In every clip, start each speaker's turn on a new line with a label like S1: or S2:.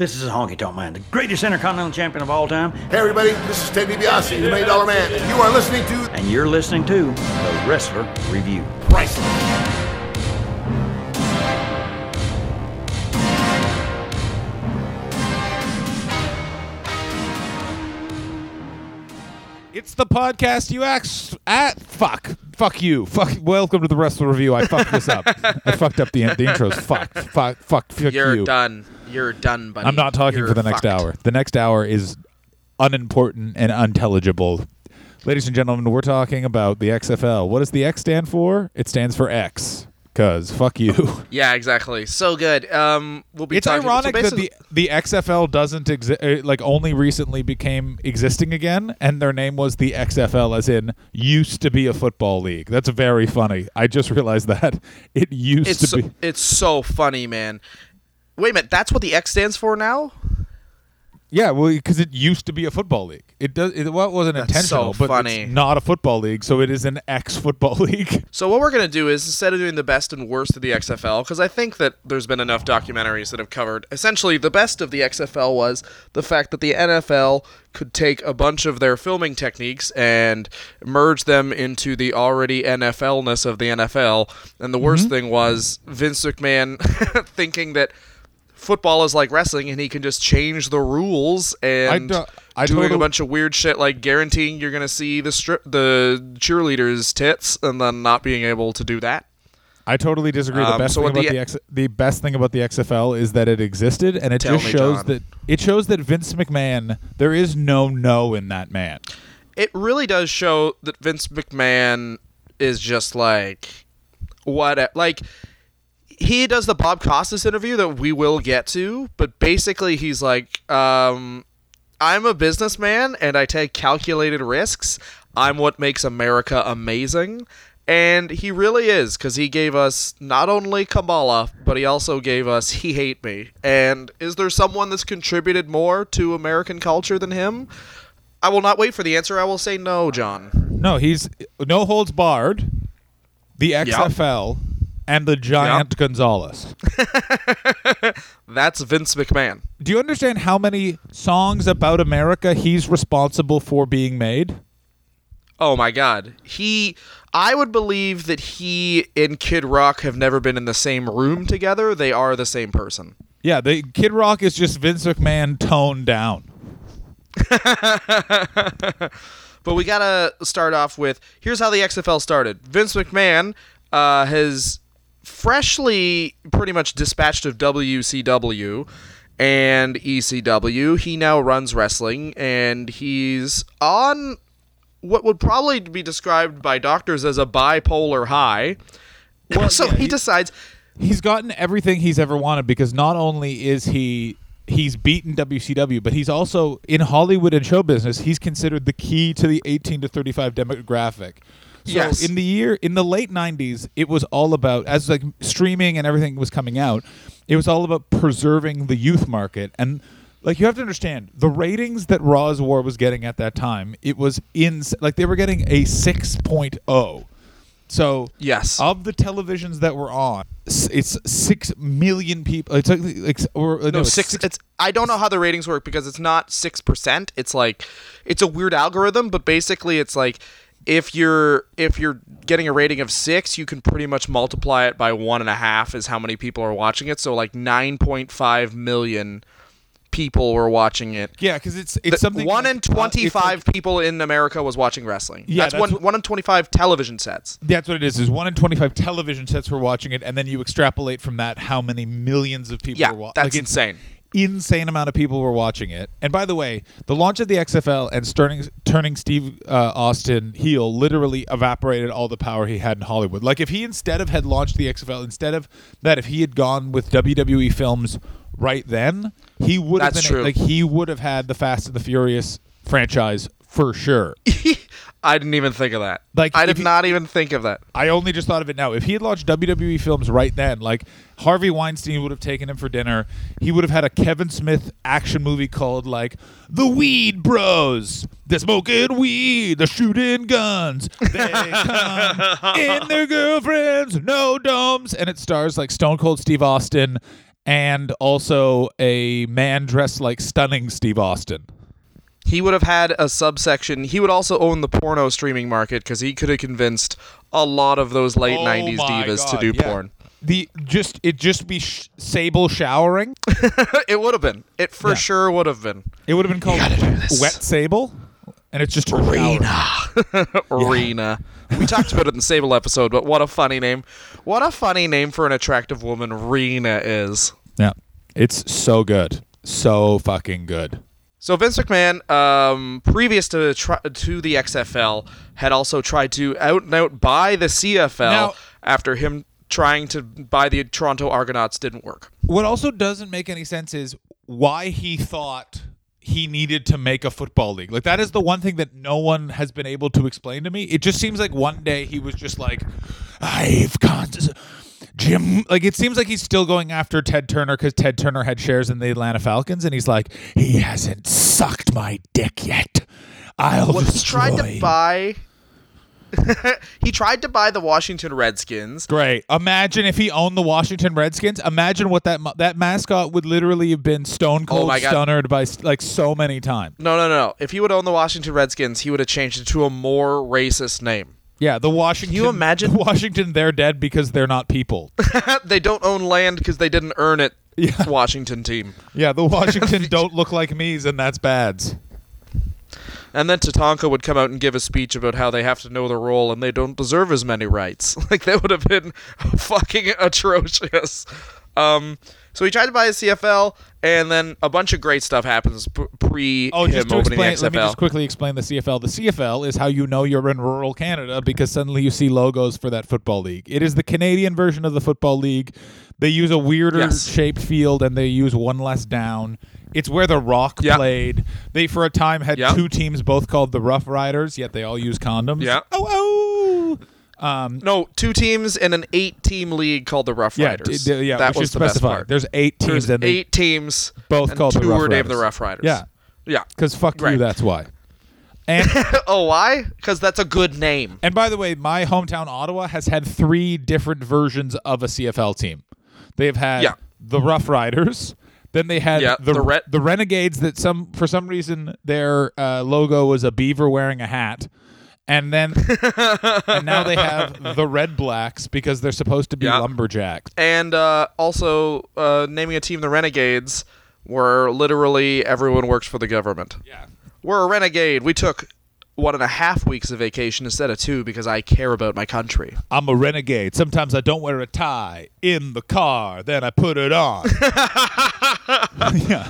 S1: This is a Honky Tonk Man, the greatest intercontinental champion of all time,
S2: Hey everybody, this is Ted DiBiase, the Million Dollar Man, and you are listening to
S1: and you're listening to The Wrestler Review.
S2: Priceless.
S3: It's the podcast you act at. Fuck. Fuck you. Fuck. Welcome to the Wrestler Review. I fucked this up. I fucked up the the intros. Fuck. Fuck. Fuck. Fuck
S4: You're
S3: you.
S4: done. You're done, buddy.
S3: I'm not talking
S4: You're
S3: for the next
S4: fucked.
S3: hour. The next hour is unimportant and unintelligible. Ladies and gentlemen, we're talking about the XFL. What does the X stand for? It stands for X. Cause fuck you.
S4: Yeah, exactly. So good. Um, we'll be.
S3: It's
S4: talking,
S3: ironic
S4: so
S3: that the the XFL doesn't exist. Like only recently became existing again, and their name was the XFL, as in used to be a football league. That's very funny. I just realized that it used
S4: it's
S3: to
S4: so,
S3: be.
S4: it's so funny, man. Wait a minute. That's what the X stands for now.
S3: Yeah, well, because it used to be a football league. It does. It, well, it wasn't
S4: That's
S3: intentional,
S4: so
S3: but
S4: funny.
S3: it's not a football league, so it is an ex-football league.
S4: So what we're gonna do is instead of doing the best and worst of the XFL, because I think that there's been enough documentaries that have covered essentially the best of the XFL was the fact that the NFL could take a bunch of their filming techniques and merge them into the already NFL-ness of the NFL. And the worst
S3: Mm-hmm.
S4: thing was Vince McMahon thinking that football is like wrestling and he can just change the rules and
S3: do- I
S4: doing
S3: total-
S4: a bunch of weird shit like guaranteeing you're gonna see the strip the cheerleaders tits and then not being able to do that
S3: I totally disagree. the
S4: Um,
S3: best
S4: so
S3: thing about
S4: the-
S3: the, X, the best thing about the XFL is that it existed, and it just shows
S4: John.
S3: that it shows that Vince McMahon. There is no no in that man.
S4: it really does show that Vince McMahon is just like what like he does the Bob Costas interview that we will get to, but basically he's like, um, I'm a businessman and I take calculated risks. I'm what makes America amazing. And he really is, because he gave us not only Kamala, but he also gave us He Hate Me. And is there someone that's contributed more to American culture than him? I will not wait for the answer. I will say no, John.
S3: No, he's no holds barred, the XFL, and the giant Gonzalez.
S4: That's Vince McMahon.
S3: Do you understand how many songs about America he's responsible for being made?
S4: Oh my god. He I would believe that he and Kid Rock have never been in the same room together. They are the same person.
S3: Yeah, the Kid Rock is just Vince McMahon toned down.
S4: But we gotta start off with here's how the XFL started. Vince McMahon uh, has freshly pretty much dispatched of WCW and ECW. He now runs wrestling and he's on what would probably be described by doctors as a bipolar high. Well, so
S3: yeah,
S4: he
S3: he-
S4: decides
S3: He's gotten everything he's ever wanted because not only is he he's beaten WCW, but he's also in Hollywood and show business. He's considered the key to the 18 to 35 demographic. So
S4: Yes.
S3: in the year in the late 90s, it was all about as like streaming and everything was coming out, it was all about preserving the youth market and like you have to understand the ratings that Raw's War was getting at that time, it was in like they were getting a 6.0. So
S4: Yes.
S3: of the televisions that were on, it's six million people. It's like, like or uh,
S4: no,
S3: it's
S4: six, It's I don't know how the ratings work because it's not six percent. It's like it's a weird algorithm, but basically it's like if you're if you're getting a rating of six, you can pretty much multiply it by one and a half is how many people are watching it. So like nine point five million people were watching it.
S3: yeah, because it's
S4: The-
S3: it's something
S4: one
S3: like,
S4: in
S3: uh, it's like-
S4: twenty-five people in America was watching wrestling.
S3: Yeah,
S4: that's,
S3: that's
S4: one
S3: what-
S4: one in twenty-five television sets.
S3: that's what it is. Is one in twenty five television sets were watching it, and then you extrapolate from that how many millions of people
S4: Yeah,
S3: were watching.
S4: that's insane.
S3: Insane amount of people were watching it. And by the way, the launch of the XFL and turning turning Steve uh, Austin heel literally evaporated all the power he had in Hollywood. Like if he instead of had launched the XFL, instead of that, if he had gone with WWE films right then, he would have been
S4: true.
S3: like he would have had the Fast and the Furious franchise for sure.
S4: I didn't even think of that.
S3: Like,
S4: I did
S3: you-
S4: not even think of that.
S3: I only just thought of it now. If he had launched WWE films right then, like Harvey Weinstein would have taken him for dinner. He would have had a Kevin Smith action movie called like The Weed Bros. They're smoking weed, they're shooting guns. They come in their girlfriends, no domes, and it stars like Stone Cold Steve Austin and also a man dressed like stunning Steve Austin.
S4: He would have had a subsection. He would also own the porno streaming market because he could have convinced a lot of those late
S3: Oh
S4: '90s
S3: my
S4: divas to do
S3: yeah.
S4: porn.
S3: The just it just be sh- Sable showering.
S4: it would have been. It for
S3: Yeah.
S4: sure would have been.
S3: It would have been called Wet Sable, and it's just her showering.
S4: Arena. We talked about it in the Sable episode, but what a funny name. What a funny name for an attractive woman Rena is.
S3: Yeah, it's so good, so fucking good.
S4: So Vince McMahon, um, previous to to the XFL, had also tried to out and out buy the CFL
S3: Now-
S4: after him trying to buy the Toronto Argonauts didn't work.
S3: What also doesn't make any sense is why he thought he needed to make a football league. Like that is the one thing that no one has been able to explain to me. It just seems like one day he was just like, I've got Jim. Like it seems like he's still going after Ted Turner because Ted Turner had shares in the Atlanta Falcons, and he's like, he hasn't sucked my dick yet. I'll
S4: Well, he tried to buy. he tried to buy the Washington Redskins.
S3: Great. Imagine if he owned the Washington Redskins. Imagine what that that mascot would literally have been stone
S4: oh cold Oh
S3: stunnered by like so many times.
S4: No, no, no. If he would own the Washington Redskins, he would have changed it to a more racist name.
S3: Yeah, the Washington.
S4: Can you imagine-
S3: Washington? They're dead because they're not people.
S4: they don't own land because they didn't earn it.
S3: Yeah.
S4: Washington team.
S3: yeah, the Washington don't look like me's, and that's bads.
S4: And then Tatanka would come out and give a speech about how they have to know their role and they don't deserve as many rights. Like that would have been fucking atrocious. Um, so he tried to buy a CFL, and then a bunch of great stuff happens pre
S3: Oh,
S4: him
S3: just to
S4: opening
S3: explain,
S4: the
S3: let me just quickly explain the CFL. The CFL is how you know you're in rural Canada because suddenly you see logos for that football league. It is the Canadian version of the football league. They use a weirder
S4: Yes.
S3: shaped field and they use one less down. It's where the Rock
S4: Yeah.
S3: played. They for a time had
S4: Yeah.
S3: two teams both called the Rough Riders, yet they all use condoms.
S4: Yeah.
S3: Oh oh. Um,
S4: no, two teams in an eight-team league called the Rough
S3: yeah,
S4: Riders.
S3: d- d- yeah.
S4: that was the best part.
S3: There's eight teams
S4: There's eight teams,
S3: both called the
S4: two
S3: Rough
S4: were named the
S3: Riders.
S4: Rough Riders.
S3: Yeah.
S4: yeah.
S3: Because fuck you, that's why. And
S4: oh, why? Because that's a good name.
S3: And by the way, my hometown Ottawa has had three different versions of a CFL team. They've had
S4: Yeah.
S3: the Rough Riders, then they had
S4: Yeah,
S3: the
S4: the Re-
S3: the Renegades that some for some reason their uh, logo was a beaver wearing a hat. And then and now they have the Red Blacks because they're supposed to be
S4: Yeah.
S3: lumberjacks.
S4: and uh, also uh, naming a team the Renegades, where literally everyone works for the government.
S3: Yeah.
S4: We're a renegade. We took one and a half weeks of vacation instead of two because I care about my country.
S3: I'm a renegade. Sometimes I don't wear a tie in the car, then I put it on. yeah.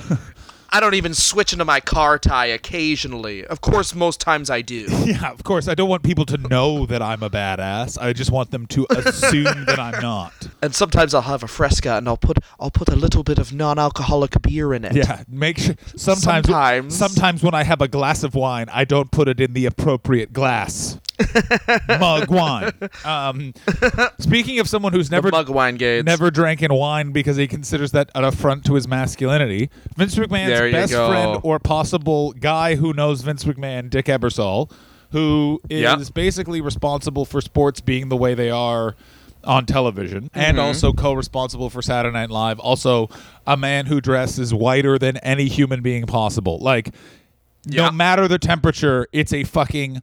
S4: I don't even switch into my car tie occasionally. Of course, most times I do.
S3: Yeah, of course. I don't want people to know that I'm a badass. I just want them to assume that I'm not.
S4: And sometimes I'll have a fresca and I'll put I'll put a little bit of non-alcoholic beer in it.
S3: Yeah, make sure. Sometimes,
S4: Sometimes.
S3: sometimes when I have a glass of wine, I don't put it in the appropriate glass. Mug wine. Um, speaking of someone who's never
S4: mug wine gauge.
S3: never drank in wine because he considers that an affront to his masculinity. Vince McMahon's best
S4: go.
S3: friend or possible guy who knows Vince McMahon, Dick Ebersol, who is
S4: Yeah.
S3: basically responsible for sports being the way they are on television and
S4: Mm-hmm.
S3: also co-responsible for Saturday Night Live. Also a man who dresses whiter than any human being possible. Like
S4: Yeah.
S3: no matter the temperature, it's a fucking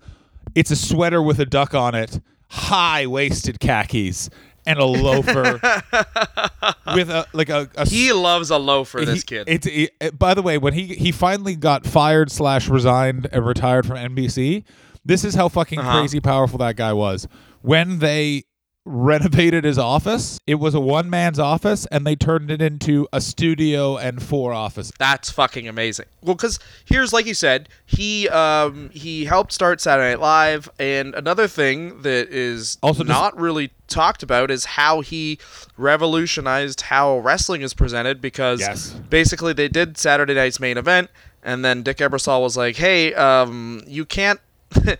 S3: it's a sweater with a duck on it, high-waisted khakis and a loafer with a like a, a
S4: He loves a loafer. This kid.
S3: It's he- uh, by the way, when he he finally got fired slash resigned and retired from NBC, this is how fucking
S4: Uh-huh.
S3: crazy powerful that guy was. When they renovated his office, it was a one man's office, and they turned it into a studio and four offices.
S4: That's fucking amazing. Well, because here's like you said, he um he helped start Saturday Night Live, and another thing that is
S3: Also just-
S4: not really talked about is how he revolutionized how wrestling is presented. Because
S3: Yes.
S4: basically they did Saturday night's main event, and then Dick Ebersol was like, "Hey, um, you can't."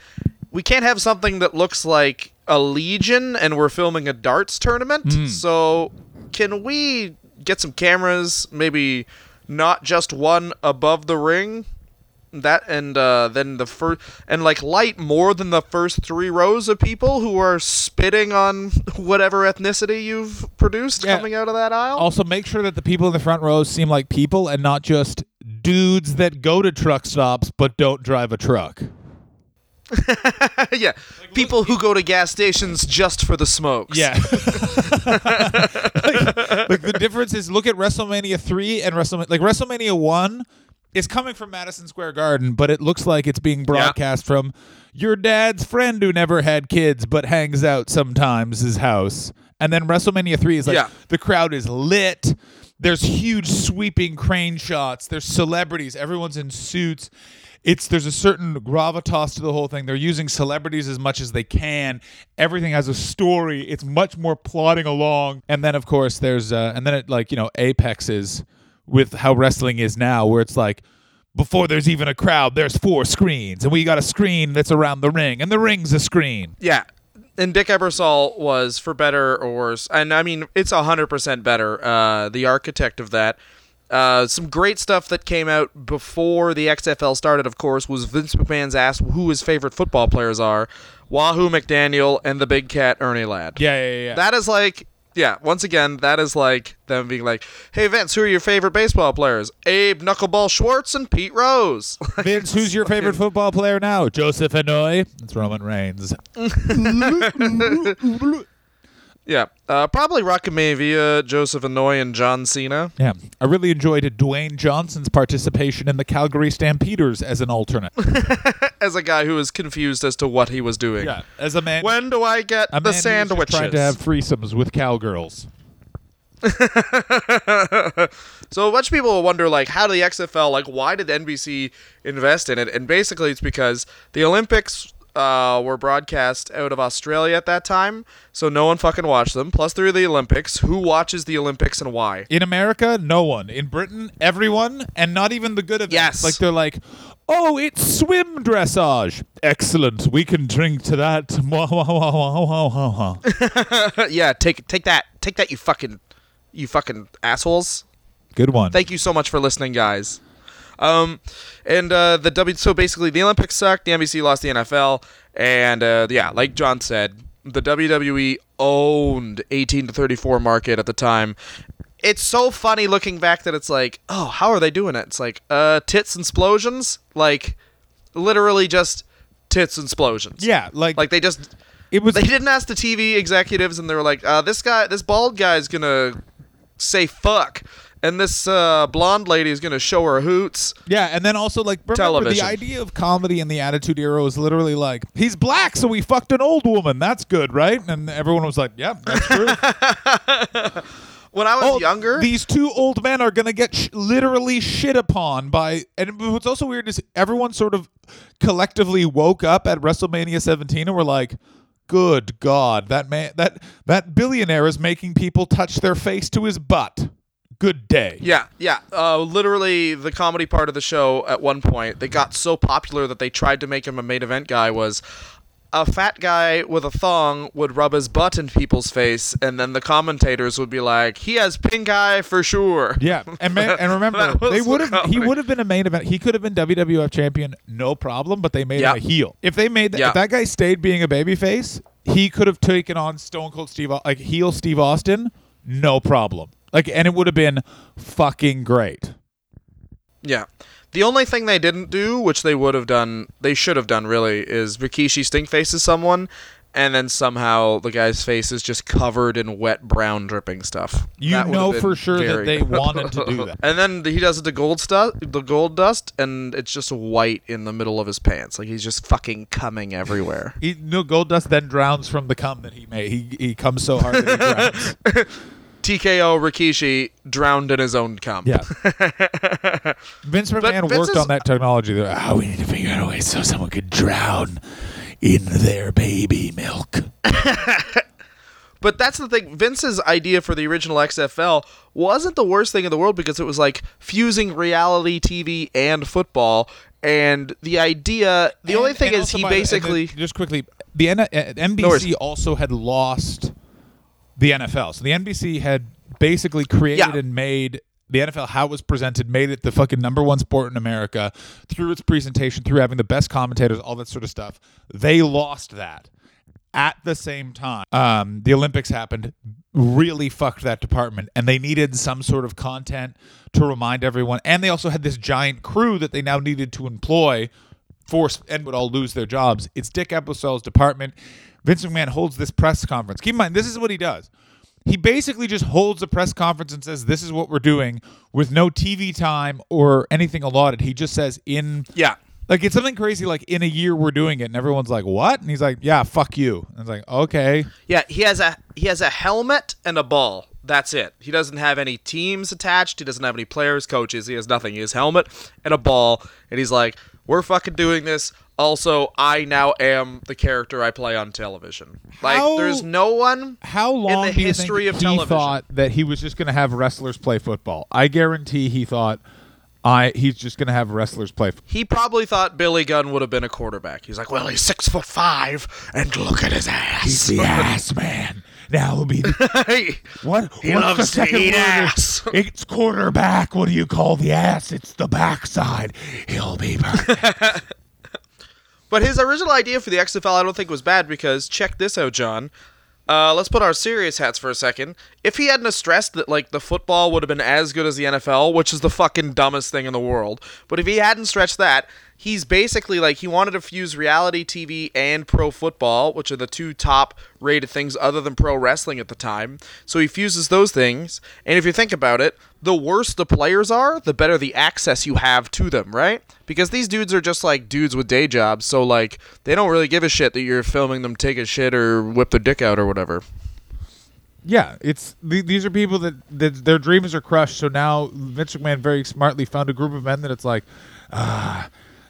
S4: We can't have something that looks like a legion and we're filming a darts tournament.
S3: Hmm.
S4: So, can we get some cameras, maybe not just one above the ring, that and uh, then the first and like light more than the first three rows of people who are spitting on whatever ethnicity you've produced
S3: Yeah.
S4: coming out of that aisle.
S3: Also, make sure that the people in the front rows seem like people and not just dudes that go to truck stops but don't drive a truck.
S4: yeah, people who go to gas stations just for the smokes.
S3: Yeah. like, like, the difference is look at WrestleMania 3 and WrestleMania like WrestleMania 1 is coming from Madison Square Garden, but it looks like it's being broadcast from your dad's friend who never had kids but hangs out sometimes his house. And then WrestleMania 3 is like
S4: Yeah.
S3: the crowd is lit. There's huge sweeping crane shots. There's celebrities. Everyone's in suits. It's there's a certain gravitas to the whole thing. They're using celebrities as much as they can. Everything has a story. It's much more plodding along. And then of course there's uh, and then it like you know apexes with how wrestling is now, where it's like before there's even a crowd, there's four screens, and we got a screen that's around the ring, and the ring's a screen.
S4: Yeah. And Dick Ebersol was, for better or worse, and I mean, it's 100% better, uh, the architect of that. Uh, some great stuff that came out before the XFL started, of course, was Vince McMahon's asked who his favorite football players are Wahoo McDaniel and the big cat Ernie Ladd.
S3: Yeah, yeah, yeah.
S4: That is like, yeah, once again, that is like them being like, hey, Vince, who are your favorite baseball players? Abe Knuckleball Schwartz and Pete Rose.
S3: Vince, who's your favorite football player now? Joseph Anoa'i. It's Roman Reigns.
S4: yeah. Uh, probably Rocky Maivia, Joseph Anoa'i, and John Cena.
S3: Yeah, I really enjoyed Dwayne Johnson's participation in the Calgary Stampeders as an alternate.
S4: as a guy who was confused as to what he was doing.
S3: yeah, as a man.
S4: When do I get
S3: a
S4: the
S3: man
S4: sandwiches?
S3: trying to have threesomes with cowgirls.
S4: so a bunch of people will wonder, like, how did the XFL, like, why did NBC invest in it? And basically, it's because the Olympics uh, were broadcast out of Australia at that time, so no one fucking watched them. Plus, they're the Olympics. Who watches the Olympics and why?
S3: In America, no one. In Britain, everyone, and not even the good events.
S4: Yes.
S3: Like they're like, oh, it's swim dressage. Excellent. We can drink to that. Wah, wah, wah.
S4: yeah, take take that, take that, you fucking, you fucking assholes.
S3: Good one.
S4: Thank you so much for listening, guys. Um, and uh, the W. So basically, the Olympics sucked. The NBC lost the NFL, and uh, yeah, like John said, the WWE owned 18 to 34 market at the time. It's so funny looking back that it's like, oh, how are they doing it? It's like, uh, tits and explosions, like literally just tits and explosions.
S3: yeah, like,
S4: like they just
S3: it was.
S4: they didn't ask the TV executives, and they were like, uh, "This guy, this bald guy's gonna say fuck, and this uh, blonde lady is gonna show her hoots."
S3: Yeah, and then also like remember
S4: Television.
S3: the idea of comedy in the Attitude Era was literally like he's black, so we fucked an old woman. That's good, right? And everyone was like, "Yeah, that's true."
S4: When I was
S3: Oh,
S4: younger,
S3: these two old men are gonna get sh- literally shit upon by. And what's also weird is everyone sort of collectively woke up at WrestleMania 17 and were like. Good God, that man, that that billionaire is making people touch their face to his butt. Good day.
S4: yeah, yeah, uh, literally the comedy part of the show at one point they got so popular that they tried to make him a main event guy was. A fat guy with a thong would rub his butt in people's face, and then the commentators would be like, "He has pink eye for sure."
S3: Yeah, and man, and remember, they would have. He would have been a main event. He could have been WWF champion, no problem. But they made
S4: Yeah.
S3: him a heel. If they made that,
S4: Yeah.
S3: if that guy stayed being a babyface, he could have taken on Stone Cold Steve, like heel Steve Austin, no problem. Like, and it would have been fucking great.
S4: Yeah. The only thing they didn't do, which they would have done, they should have done really, is Rikishi stink faces someone, and then somehow the guy's face is just covered in wet brown dripping stuff.
S3: You
S4: That
S3: know for sure that they wanted to do that.
S4: And then he does it to gold dust, the gold dust, and it's just white in the middle of his pants, like he's just fucking coming everywhere.
S3: He, no, gold dust then drowns from the cum that he made. He he comes so hard that he drowns.
S4: TKO Rikishi drowned in his own cum.
S3: Yeah. Vince McMahon
S4: Vince
S3: worked
S4: is-
S3: on that technology. They're like, oh, we need to figure out a way so someone could drown in their baby milk.
S4: But that's the thing. Vince's idea for the original XFL wasn't the worst thing in the world because it was like fusing reality TV and football. And the idea, the only
S3: And-
S4: thing
S3: and
S4: is
S3: also
S4: he
S3: by the- and
S4: basically.
S3: just quickly the N- uh, NBC
S4: worries.
S3: also had lost the NFL, so the NBC had basically created
S4: Yeah.
S3: and made the NFL, how it was presented, made it the fucking number one sport in America through its presentation, through having the best commentators, all that sort of stuff. They lost that. At the same time, um, the Olympics happened, really fucked that department, and they needed some sort of content to remind everyone. And they also had this giant crew that they now needed to employ force and would all lose their jobs. It's Dick Ebersol's department. Vince McMahon holds this press conference. Keep in mind, this is what he does. He basically just holds a press conference and says, "This is what we're doing," with no TV time or anything allotted. He just says, "In
S4: Yeah.
S3: like it's something crazy, like in a year we're doing it," and everyone's like, "What?" And he's like, "Yeah, fuck you." And it's like, "Okay."
S4: Yeah, he has a he has a helmet and a ball. That's it. He doesn't have any teams attached. He doesn't have any players, coaches. He has nothing. He has helmet and a ball, and he's like, "We're fucking doing this." Also, I now am the character I play on television. Like,
S3: How-
S4: there's no one
S3: How long in the
S4: history of
S3: he
S4: television.
S3: thought that he was just going to have wrestlers play football? I guarantee he thought, "I he's just going to have wrestlers play."
S4: He probably thought Billy Gunn would have been a quarterback. He's like, well, he's six foot five, and look at his ass.
S3: He's the ass man. Now he'll be the
S4: Hey,
S3: What?
S4: He
S3: What's
S4: loves
S3: the
S4: to
S3: second
S4: eat
S3: word?
S4: ass.
S3: It's quarterback. What do you call the ass? It's the backside. He'll be perfect.
S4: But his original idea for the XFL, I don't think was bad because check this out, John. Uh, let's put our serious hats for a second. If he hadn't stressed that like the football would have been as good as the NFL, which is the fucking dumbest thing in the world, but if he hadn't stretched that, he's basically like he wanted to fuse reality TV and pro football, which are the two top rated things other than pro wrestling at the time. So he fuses those things, and if you think about it, the worse the players are, the better the access you have to them, right? Because these dudes are just like dudes with day jobs, so like they don't really give a shit that you're filming them take a shit or whip their dick out or whatever.
S3: yeah, it's th- these are people that, that their dreams are crushed. So now Vince McMahon very smartly found a group of men that it's like, ah,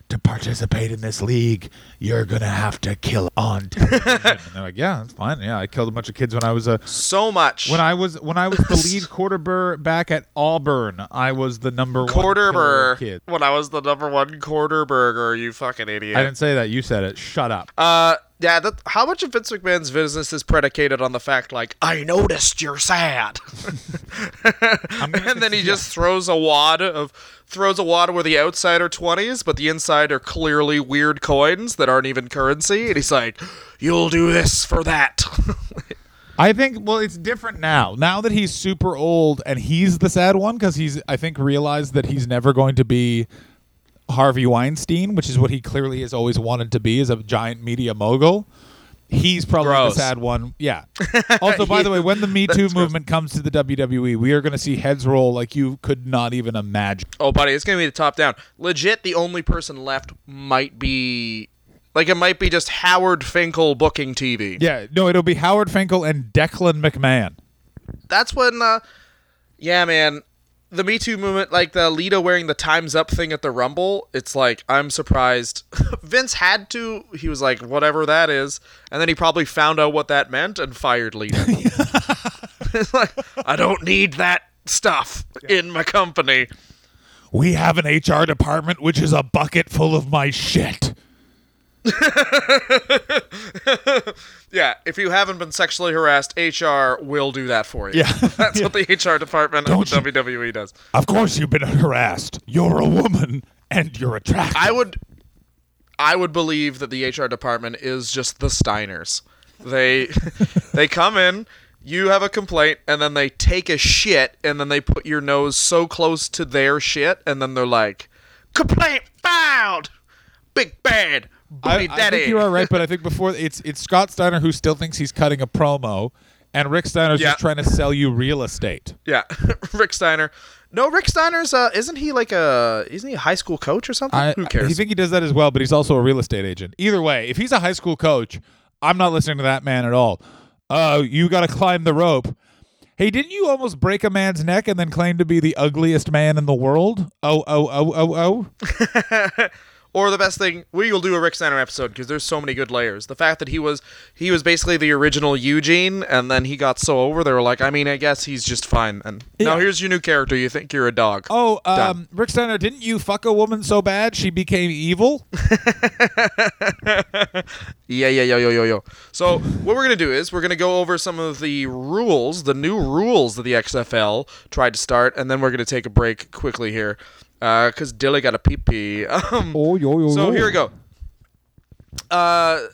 S3: to participate in this league, you're gonna have to kill on television. and they're like, yeah, that's fine. Yeah, I killed a bunch of kids when I was a
S4: So much.
S3: when I was when I was the lead quarterback back at Auburn. I was the number one killer
S4: quarter
S3: kid.
S4: when I was the number one quarter burger, you fucking idiot.
S3: I didn't say that. You said it. Shut up.
S4: Uh, yeah. That, how much of Vince McMahon's business is predicated on the fact, like, I noticed you're sad, and then he just throws a wad of throws a wad where the outside are twenties, but the inside are clearly weird coins that aren't even currency, and he's like, "You'll do this for that."
S3: I think well, it's different now. Now that he's super old and he's the sad one because he's I think realized that he's never going to be Harvey Weinstein, which is what he clearly has always wanted to be as a giant media mogul. He's probably
S4: Gross.
S3: the sad one. Yeah. Also, by the way, when the Me Too movement comes to the WWE, we are going to see heads roll like you could not even imagine.
S4: oh, buddy, it's gonna be the top down. Legit, the only person left might be. Like it might be just Howard Finkel booking TV.
S3: Yeah, no, it'll be Howard Finkel and Declan McMahon.
S4: that's when uh yeah man the me too movement like the lita wearing the times up thing at the rumble it's like i'm surprised. Vince had to. He was like whatever that is. And then he probably found out what that meant and fired lita it's like i don't need that stuff in my company.
S3: We have an HR department which is a bucket full of my shit.
S4: yeah if you haven't been sexually harassed hr will do that for you
S3: Yeah.
S4: that's what the hr department
S3: Don't
S4: of
S3: you-
S4: wwe does
S3: Of course you've been harassed. You're a woman and you're attractive.
S4: I would I would believe that the HR department is just the Steiners. They they come in, you have a complaint, and then they take a shit, and then they put your nose so close to their shit, and then they're like, "Complaint filed, big bad,
S3: I, I
S4: daddy."
S3: think you are right, but I think before it's it's Scott Steiner who still thinks he's cutting a promo, and Rick Steiner's
S4: Yeah.
S3: just trying to sell you real estate.
S4: Yeah, Rick Steiner. No, Rick Steiner's. Uh, isn't he like a? Isn't he a high school coach or something?
S3: I,
S4: Who cares?
S3: I think he does that as well, but he's also a real estate agent. Either way, if he's a high school coach, I'm not listening to that man at all. Oh, you got to climb the rope. Hey, didn't you almost break a man's neck and then claim to be the ugliest man in the world? Oh, oh, oh, oh, oh.
S4: Or the best thing, we will do a Rick Steiner episode because there's so many good layers. The fact that he was he was basically the original Eugene, and then he got so over, they were like, I mean, I guess he's just fine. And now here's your new character. You think you're a dog?
S3: Oh, um, Rick Steiner, didn't you fuck a woman so bad she became evil?
S4: Yeah, yeah, yo, yo, yo, yo. So what we're gonna do is we're gonna go over some of the rules, the new rules that the XFL tried to start, and then we're gonna take a break quickly here, because Dilly got a pee pee. Um,
S3: Oh, yo, yo,
S4: so
S3: yo.
S4: here we go. Uh,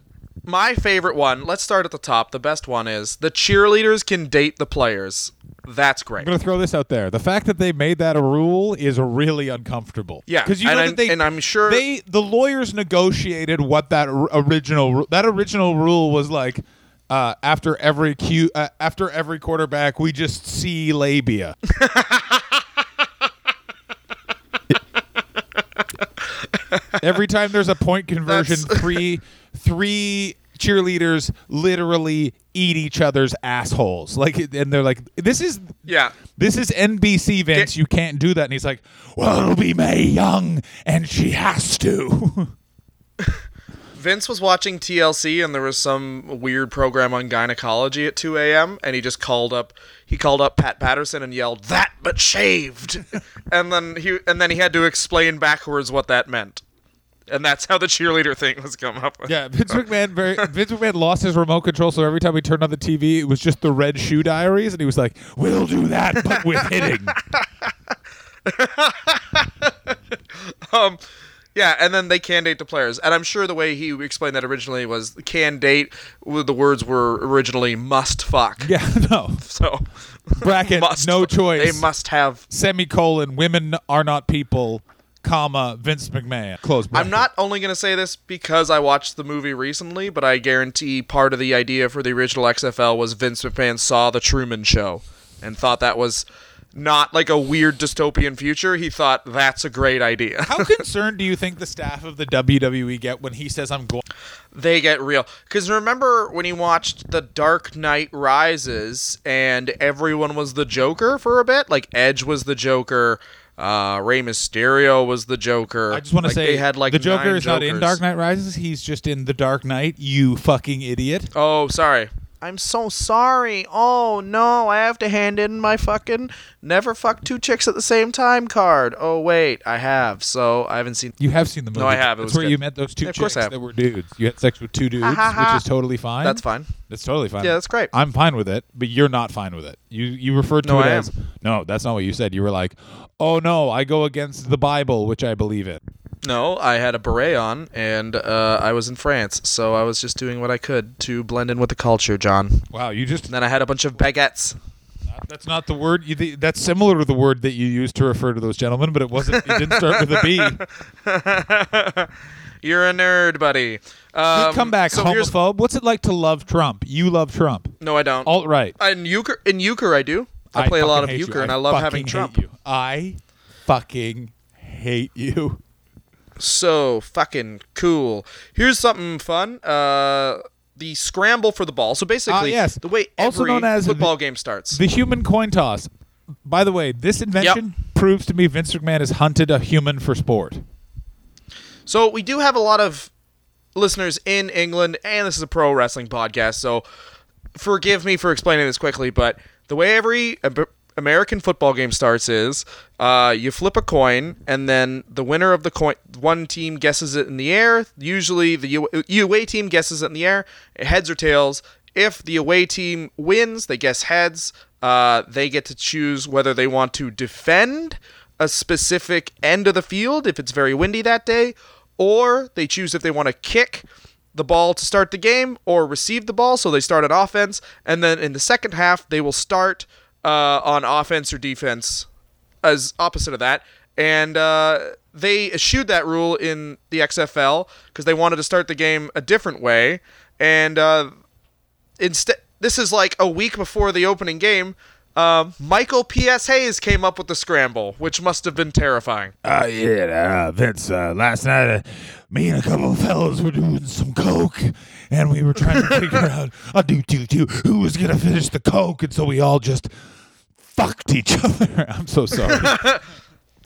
S4: my favorite one. Let's start at the top. The best one is the cheerleaders can date the players. That's great.
S3: I'm going to throw this out there. The fact that they made that a rule is really uncomfortable.
S4: Yeah,
S3: because you
S4: and
S3: know
S4: I'm-
S3: they
S4: and I'm sure-
S3: they the lawyers negotiated what that original that original rule was like. Uh, after every Q, uh, after every quarterback, we just see labia. every time there's a point conversion, three three cheerleaders literally eat each other's assholes. Like, and they're like, "This is
S4: Yeah.
S3: this is NBC, Vince.
S4: Get-
S3: you can't do that. And he's like, well, it'll be Mae Young, and she has to.
S4: Vince was watching TLC and there was some weird program on gynecology at 2 a.m. and he just called up he called up Pat Patterson and yelled that but shaved and then he and then he had to explain backwards what that meant and that's how the cheerleader thing was come up with.
S3: yeah, Vince McMahon. Very, Vince McMahon lost his remote control, so every time he turned on the TV, it was just the Red Shoe Diaries, and he was like, "We'll do that, but with hitting."
S4: Um, yeah, and then they can date the players, and I'm sure the way he explained that originally was can date. The words were originally must fuck.
S3: yeah, no
S4: So
S3: bracket,
S4: must,
S3: no choice.
S4: They must have
S3: Semicolon. Women are not people. Comma. Vince McMahon. Close. Bracket.
S4: I'm not only going to say this because I watched the movie recently, but I guarantee part of the idea for the original XFL was Vince McMahon saw The Truman Show and thought that was not like a weird dystopian future. He thought that's a great idea.
S3: How concerned do you think the staff of the WWE get when he says, "I'm going"?
S4: they get real. Because remember when he watched The Dark Knight Rises and everyone was the Joker for a bit? Like Edge was the Joker. Uh, Rey Mysterio was the Joker.
S3: I just want to
S4: Like,
S3: say
S4: they had like
S3: the Joker
S4: nine
S3: is not in Dark Knight Rises. He's just in the Dark Knight. You fucking idiot.
S4: Oh, sorry. I'm so sorry. Oh no, I have to hand in my fucking never fuck two chicks at the same time card. Oh wait, I have. So I haven't seen.
S3: You have seen the movie.
S4: No, I have. It
S3: That's
S4: was
S3: where
S4: good.
S3: you met those two
S4: Yeah, of course
S3: chicks
S4: I have.
S3: that were dudes. You had sex with two dudes,
S4: ha, ha.
S3: which is totally fine.
S4: That's fine.
S3: That's totally fine.
S4: Yeah, that's great.
S3: I'm fine with it, but you're not fine with it. You you referred to
S4: No,
S3: it
S4: I
S3: as no. That's not what you said. You were like, oh no, I go against the Bible, which I believe in.
S4: No, I had a beret on, and uh, I was in France, so I was just doing what I could to blend in with the culture, John.
S3: Wow, you just
S4: And then I had a bunch of baguettes.
S3: that's not the word. You, the, that's similar to the word that you used to refer to those gentlemen, but it wasn't. It didn't start with a B.
S4: You're a nerd, buddy. Um,
S3: Come back,
S4: so
S3: homophobe. What's it like to love Trump? You love Trump.
S4: No, I don't.
S3: Alt right.
S4: in euchre, in euchre, I do. I, play a lot of euchre, and I love having Trump.
S3: You. I fucking hate you.
S4: so fucking cool. Here's something fun. Uh, the scramble for the ball. So basically,
S3: Ah, yes.
S4: the way
S3: Also
S4: every
S3: known as
S4: football
S3: the-
S4: game starts.
S3: The human coin toss. By the way, this invention proves to me Vince McMahon has hunted a human for sport.
S4: So we do have a lot of listeners in England, and this is a pro wrestling podcast. So forgive me for explaining this quickly, but the way every American football game starts is uh, you flip a coin, and then the winner of the coin, one team guesses it in the air. Usually, the U- away team guesses it in the air, heads or tails. If the away team wins, they guess heads. Uh, they get to choose whether they want to defend a specific end of the field if it's very windy that day, or they choose if they want to kick the ball to start the game or receive the ball. So they start on offense, and then in the second half they will start uh, on offense or defense as opposite of that. And uh, they eschewed that rule in the XFL because they wanted to start the game a different way. And uh, instead, this is like a week before the opening game. Um, Michael P.S. Hayes came up with the scramble, which must have been terrifying.
S3: Uh, yeah, uh, Vince, uh, last night uh, me and a couple of fellows were doing some coke, and we were trying to figure out a do do do who was gonna finish the coke, and so we all just fucked each other. I'm so sorry.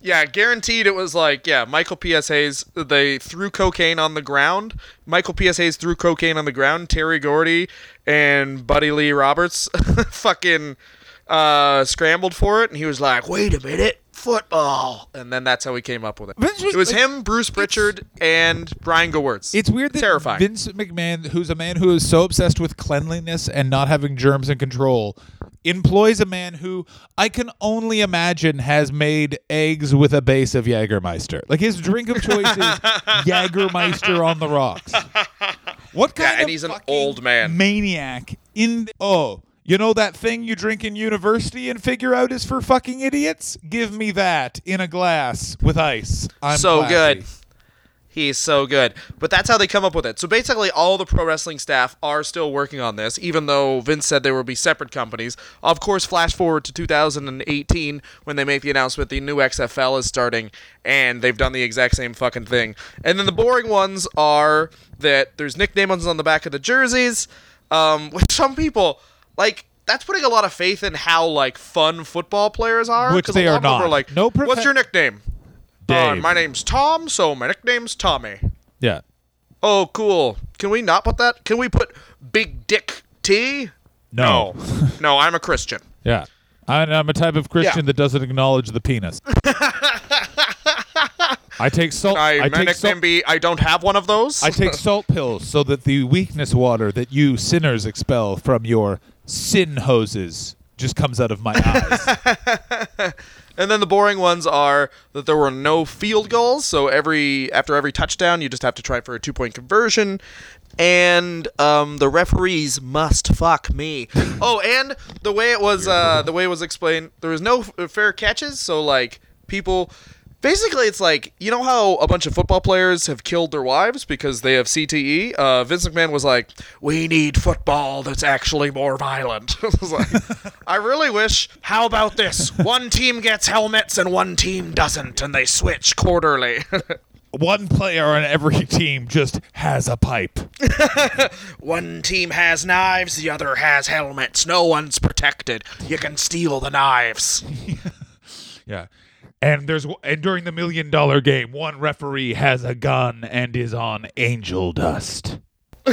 S4: Yeah, guaranteed it was like, yeah, Michael P.S. Hayes, they threw cocaine on the ground. Michael P.S. Hayes threw cocaine on the ground. Terry Gordy and Buddy Lee Roberts fucking uh, scrambled for it. And he was like, wait a minute, football. And then that's how he came up with it.
S3: Vince
S4: It was
S3: like,
S4: him, Bruce Prichard, and Brian Gewirtz.
S3: It's weird that
S4: Terrifying.
S3: Vince McMahon, who's a man who is so obsessed with cleanliness and not having germs in control, employs a man who I can only imagine has made eggs with a base of Jägermeister. Like his drink of choice is Jägermeister on the rocks. What kind
S4: Yeah, and
S3: of
S4: he's an old man.
S3: maniac in the, oh you know that thing you drink in university and figure out is for fucking idiots? Give me that in a glass with ice. I'm
S4: so
S3: classy.
S4: good. He's so good. But that's how they come up with it. So basically, all the pro wrestling staff are still working on this, even though Vince said there will be separate companies. Of course, flash forward to 2018 when they make the announcement the new XFL is starting, and they've done the exact same fucking thing. And then the boring ones are that there's nicknames on the back of the jerseys, um, which some people like. That's putting a lot of faith in how like fun football players are.
S3: Which they are not.
S4: like,
S3: No profe-
S4: what's your nickname? Uh, my name's Tom, so my nickname's Tommy.
S3: Yeah.
S4: Oh, cool. Can we not put that? Can we put Big Dick T?
S3: No.
S4: no, I'm a Christian.
S3: Yeah. I'm, I'm a type of Christian
S4: Yeah.
S3: that doesn't acknowledge the penis. I take salt.
S4: I,
S3: I, take salt.
S4: be I don't have one of those.
S3: I take salt pills so that the weakness water that you sinners expel from your sin hoses just comes out of my eyes.
S4: and then the boring ones are that there were no field goals, so every after every touchdown you just have to try for a two point conversion. And um, the referees must fuck me. oh, and the way it was, uh, the way it was explained, there was no f- fair catches. So like people, basically, it's like you know how a bunch of football players have killed their wives because they have CTE. Uh, Vince McMahon was like, "We need football that's actually more violent." I was like, I really wish. How about this? One team gets helmets and one team doesn't, and they switch quarterly.
S3: One player on every team just has a pipe.
S4: One team has knives, the other has helmets. No one's protected. You can steal the knives.
S3: Yeah. And there's and during the million dollar game, one referee has a gun and is on angel dust.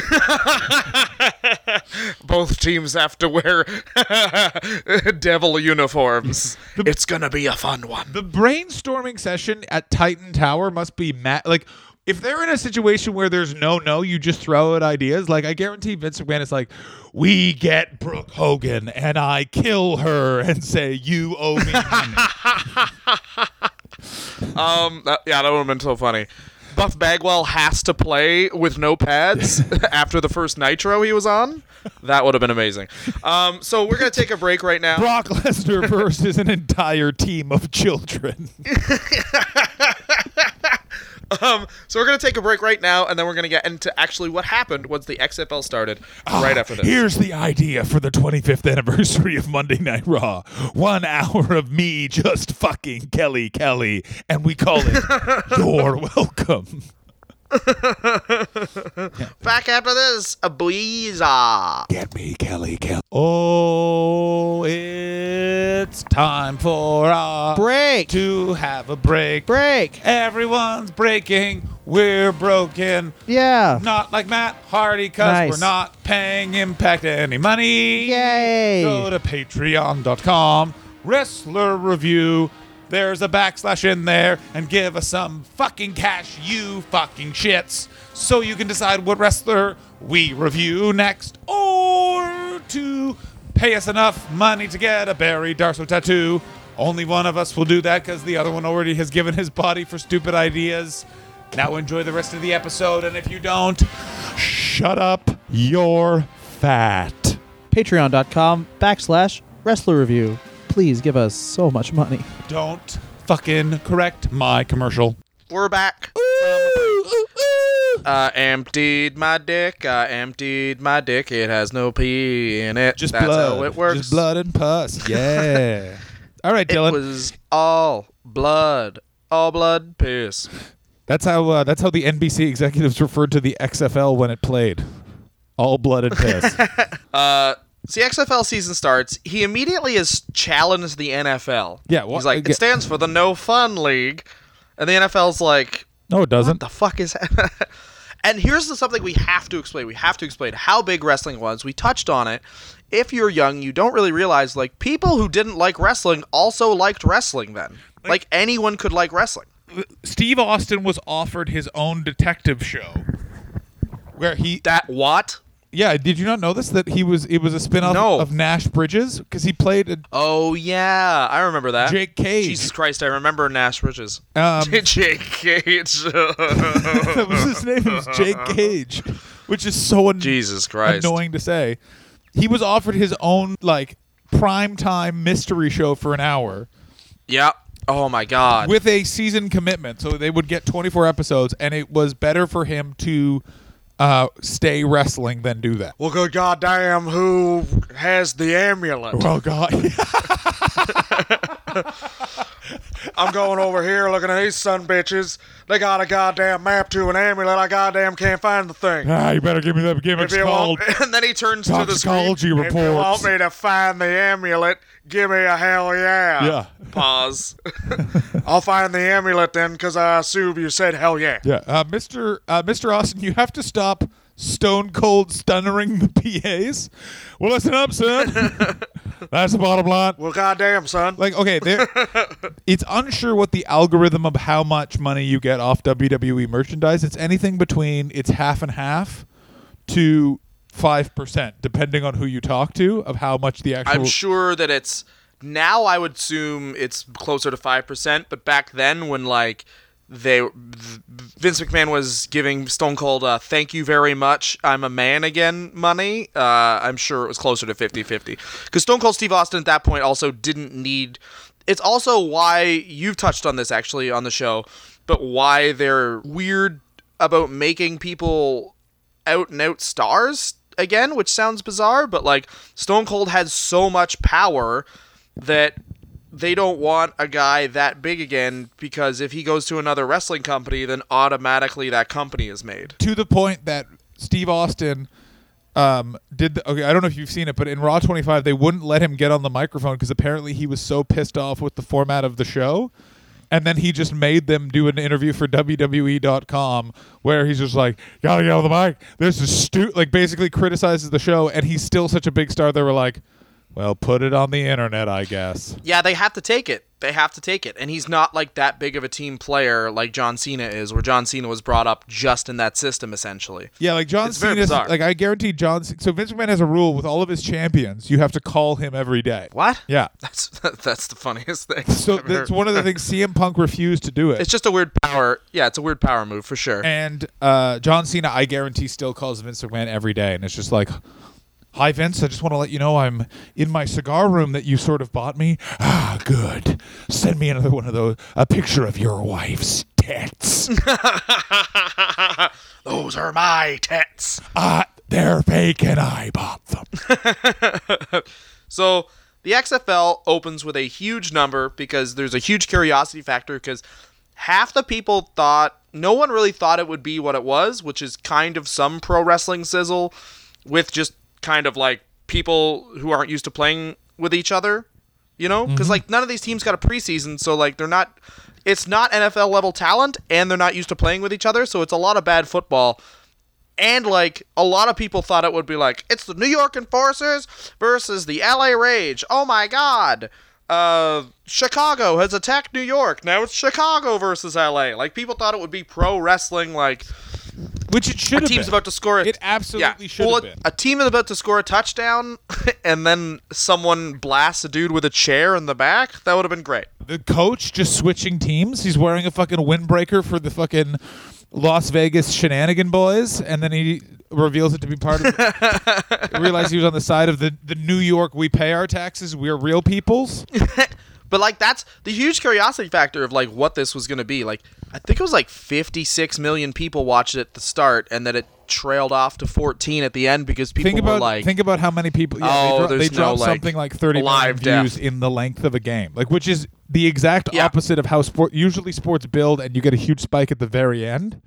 S4: Both teams have to wear devil uniforms. it's gonna be a fun one.
S3: The brainstorming session at Titan Tower must be ma- like if they're in a situation where there's no no, you just throw out ideas. Like I guarantee Vince McMahon is like, we get Brooke Hogan and I kill her and say you owe me. money."
S4: Um, that, yeah, that would have been so funny. Buff Bagwell has to play with no pads after the first Nitro he was on. That would have been amazing. Um, so we're gonna take a break right now.
S3: Brock Lesnar versus an entire team of children.
S4: Um, so we're gonna take a break right now, and then we're gonna get into actually what happened once the XFL started. right after this.
S3: Here's the idea for the 25th anniversary of Monday Night Raw. One hour of me just fucking Kelly Kelly, and we call it You're Welcome.
S4: Back after this, a Buiza.
S3: Get me Kelly Kelly. Oh, it's time for a
S5: Break.
S3: to have a break.
S5: Break.
S3: Everyone's breaking. We're broken.
S5: Yeah.
S3: Not like Matt Hardy, because
S5: Nice.
S3: we're not paying Impact any money.
S5: Yay.
S3: Go to patreon.com, wrestler review. There's a backslash in there and give us some fucking cash, you fucking shits, so you can decide what wrestler we review next or to pay us enough money to get a Barry Darsow tattoo. Only one of us will do that because the other one already has given his body for stupid ideas. Now enjoy the rest of the episode, and if you don't, shut up, you're fat.
S5: Patreon.com backslash wrestler review. Please give us so much money.
S3: Don't fucking correct my commercial.
S4: We're back. Ooh, ooh, ooh. I emptied my dick. I emptied my dick. It has no pee in it.
S3: Just
S4: That's
S3: blood.
S4: how it works.
S3: Just blood and pus. Yeah. All right, Dylan.
S4: It was all blood. All blood piss.
S3: that's how uh, that's how the NBC executives referred to the XFL when it played. All blood and piss.
S4: Uh, So the XFL season starts. He immediately is challenged the NFL.
S3: Yeah, well,
S4: he's like,
S3: again-
S4: it stands for the No Fun League, and the NFL's like,
S3: No, it doesn't.
S4: the fuck is that? and here's the, something we have to explain. We have to explain how big wrestling was. We touched on it. If you're young, you don't really realize like people who didn't like wrestling also liked wrestling then. Like, anyone could like wrestling.
S3: Steve Austin was offered his own detective show, where he
S4: That what?
S3: Yeah, did you not know this? That he was it was a spin-off
S4: No.
S3: of Nash Bridges because he played a,
S4: Oh yeah, I remember that.
S3: Jake Cage.
S4: Jesus Christ, I remember Nash Bridges.
S3: Um,
S4: Jake Cage.
S3: that was his name. It was Jake Cage, which is so an-
S4: Jesus Christ.
S3: annoying to say. He was offered his own like prime time mystery show for an hour
S4: Yeah. Oh my God.
S3: with a season commitment, so they would get 24 episodes, and it was better for him to uh, stay wrestling than do that.
S4: well, good goddamn, who has the amulet?
S3: Well, God!
S6: I'm going over here looking at these son bitches. They got a goddamn map to an amulet. I goddamn can't find the thing.
S3: ah, you better give me that gimmick
S6: If you
S3: called
S6: want,
S4: and then he turns to the screen.
S3: toxicology
S6: if you want me to find the amulet, give me a hell yeah.
S3: Yeah.
S4: Pause.
S6: I'll find the amulet then, because I assume you said hell yeah.
S3: Yeah, uh, Mr. Uh, Mr. Austin, you have to stop stone cold stunnering the PAs. Well, listen up, son. That's the bottom line.
S6: Well, goddamn, son.
S3: Like, okay, there, it's unsure what the algorithm of how much money you get off WWE merchandise. It's anything between it's half and half to five percent, depending on who you talk to, of how much the actual.
S4: I'm sure that it's now. I would assume it's closer to five percent, but back then, when like they Vince McMahon was giving Stone Cold uh, "Thank you very much, I'm a man again" money, uh, I'm sure it was closer to 50-50. Because Stone Cold Steve Austin at that point also didn't need. It's also why you've touched on this actually on the show, but why they're weird about making people out and out stars again, which sounds bizarre, but like Stone Cold had so much power that they don't want a guy that big again because if he goes to another wrestling company, then automatically that company is made.
S3: to the point that Steve Austin um, did. The, okay, I don't know if you've seen it, but in Raw 25, they wouldn't let him get on the microphone because apparently he was so pissed off with the format of the show. And then he just made them do an interview for WWE.com where he's just like, gotta get on the mic. This is stupid. Like, basically criticizes the show. And he's still such a big star. They were like, well, put it on the internet, I guess.
S4: Yeah, they have to take it. They have to take it. And he's not like that big of a team player like John Cena is, where John Cena was brought up just in that system essentially.
S3: Yeah, like John
S4: It's
S3: Cena. Like, I guarantee John. C- So Vince McMahon has a rule with all of his champions. You have to call him every day.
S4: What?
S3: Yeah.
S4: That's that's the funniest thing.
S3: So
S4: I've
S3: that's
S4: heard.
S3: one of the things CM Punk refused to do it.
S4: It's just a weird power. Yeah, it's a weird power move for sure.
S3: and uh, John Cena, I guarantee, still calls Vince McMahon every day, and it's just like, "Hi Vince, I just want to let you know I'm in my cigar room that you sort of bought me. Ah, good. Send me another one of those. A picture of your wife's tits.
S6: Those are my tits.
S3: ah, they're fake, and I bought them.
S4: So the XFL opens with a huge number because there's a huge curiosity factor because half the people thought no one really thought it would be what it was, which is kind of some pro wrestling sizzle with just kind of like people who aren't used to playing with each other, you know? Because like none of these teams got a preseason, so like they're not. It's not NFL level talent, and they're not used to playing with each other, so it's a lot of bad football. And like a lot of people thought it would be like it's the New York Enforcers versus the LA Rage. Oh my god. Uh Chicago has attacked New York. Now it's Chicago versus LA. Like people thought it would be pro wrestling like
S3: Which it should
S4: a team's
S3: been.
S4: about to score a
S3: It absolutely
S4: yeah.
S3: should
S4: well, a-
S3: been.
S4: A team is about to score a touchdown and then someone blasts a dude with a chair in the back. That would have been great.
S3: the coach just switching teams. He's wearing a fucking windbreaker for the fucking Las Vegas shenanigan boys, and then he reveals it to be part of. realize he was on the side of the the New York. We pay our taxes. We're real peoples.
S4: But like that's the huge curiosity factor of like what this was going to be. Like I think it was like 56 million people watched it at the start and then it trailed off to 14 at the end because people
S3: think
S4: were
S3: about
S4: like
S3: think about how many people. Yeah,
S4: Oh,
S3: they, dro-
S4: there's
S3: they
S4: no,
S3: dropped
S4: like,
S3: something like thirty million
S4: live
S3: views in the length of a game, like which is the exact
S4: Yeah.
S3: opposite of how sport usually sports build, and you get a huge spike at the very end.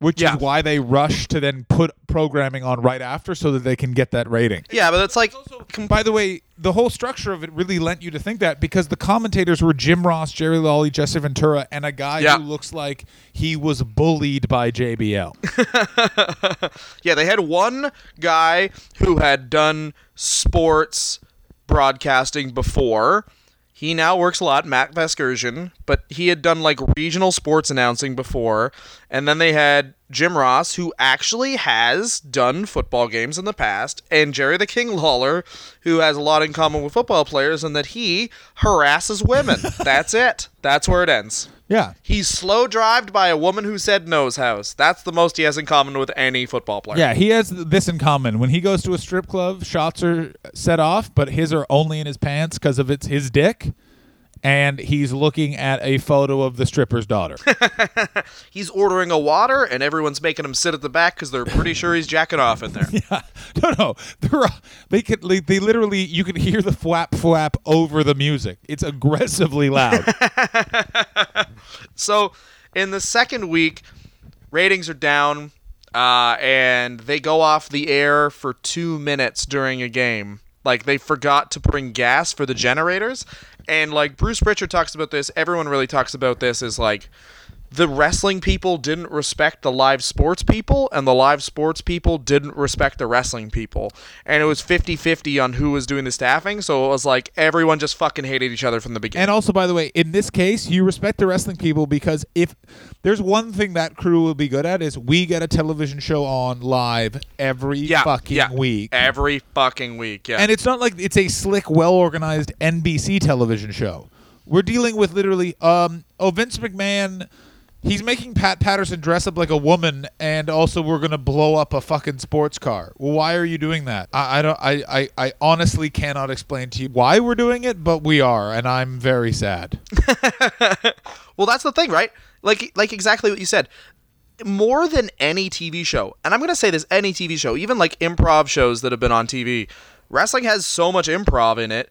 S3: Which
S4: Yeah.
S3: is why they rush to then put programming on right after so that they can get that rating.
S4: Yeah, but it's like com-
S3: By the way, the whole structure of it really lent you to think that because the commentators were Jim Ross, Jerry Lawler, Jesse Ventura, and a guy
S4: Yeah.
S3: who looks like he was bullied by JBL.
S4: Yeah, they had one guy who had done sports broadcasting before. He now works a lot, Matt Vasgersian, but he had done like regional sports announcing before. And then they had Jim Ross, who actually has done football games in the past, and Jerry the King Lawler, who has a lot in common with football players, and that he harasses women. That's it. That's where it ends.
S3: yeah.
S4: He's slow drived by a woman who said no's house. That's the most he has in common with any football player.
S3: Yeah, he has this in common. When he goes to a strip club, shots are set off, but his are only in his pants because of it's his dick. And he's looking at a photo of the stripper's daughter.
S4: He's ordering a water, and everyone's making him sit at the back because they're pretty sure he's jacking off in there.
S3: Yeah, no, no, they're, they could they, they literally you can hear the flap flap over the music. It's aggressively loud.
S4: So, in the second week, ratings are down, uh, and they go off the air for two minutes during a game. Like they forgot to bring gas for the generators, and like Bruce Prichard talks about this. Everyone really talks about this. Is like the wrestling people didn't respect the live sports people and the live sports people didn't respect the wrestling people and it was 50-50 on who was doing the staffing so it was like everyone just fucking hated each other from the beginning
S3: And also, by the way, in this case, you respect the wrestling people because if there's one thing that crew will be good at is we get a television show on live every
S4: yeah
S3: fucking
S4: yeah,
S3: week.
S4: every fucking week yeah
S3: And it's not like it's a slick, well organized NBC television show. We're dealing with literally, um, oh, Vince McMahon, he's making Pat Patterson dress up like a woman, and also we're gonna blow up a fucking sports car. Why are you doing that? I, I don't. I, I, I honestly cannot explain to you why we're doing it, but we are, and I'm very sad.
S4: Well, that's the thing, right? Like like exactly what you said. More than any TV show, and I'm to say this any TV show, even like improv shows that have been on TV, wrestling has so much improv in it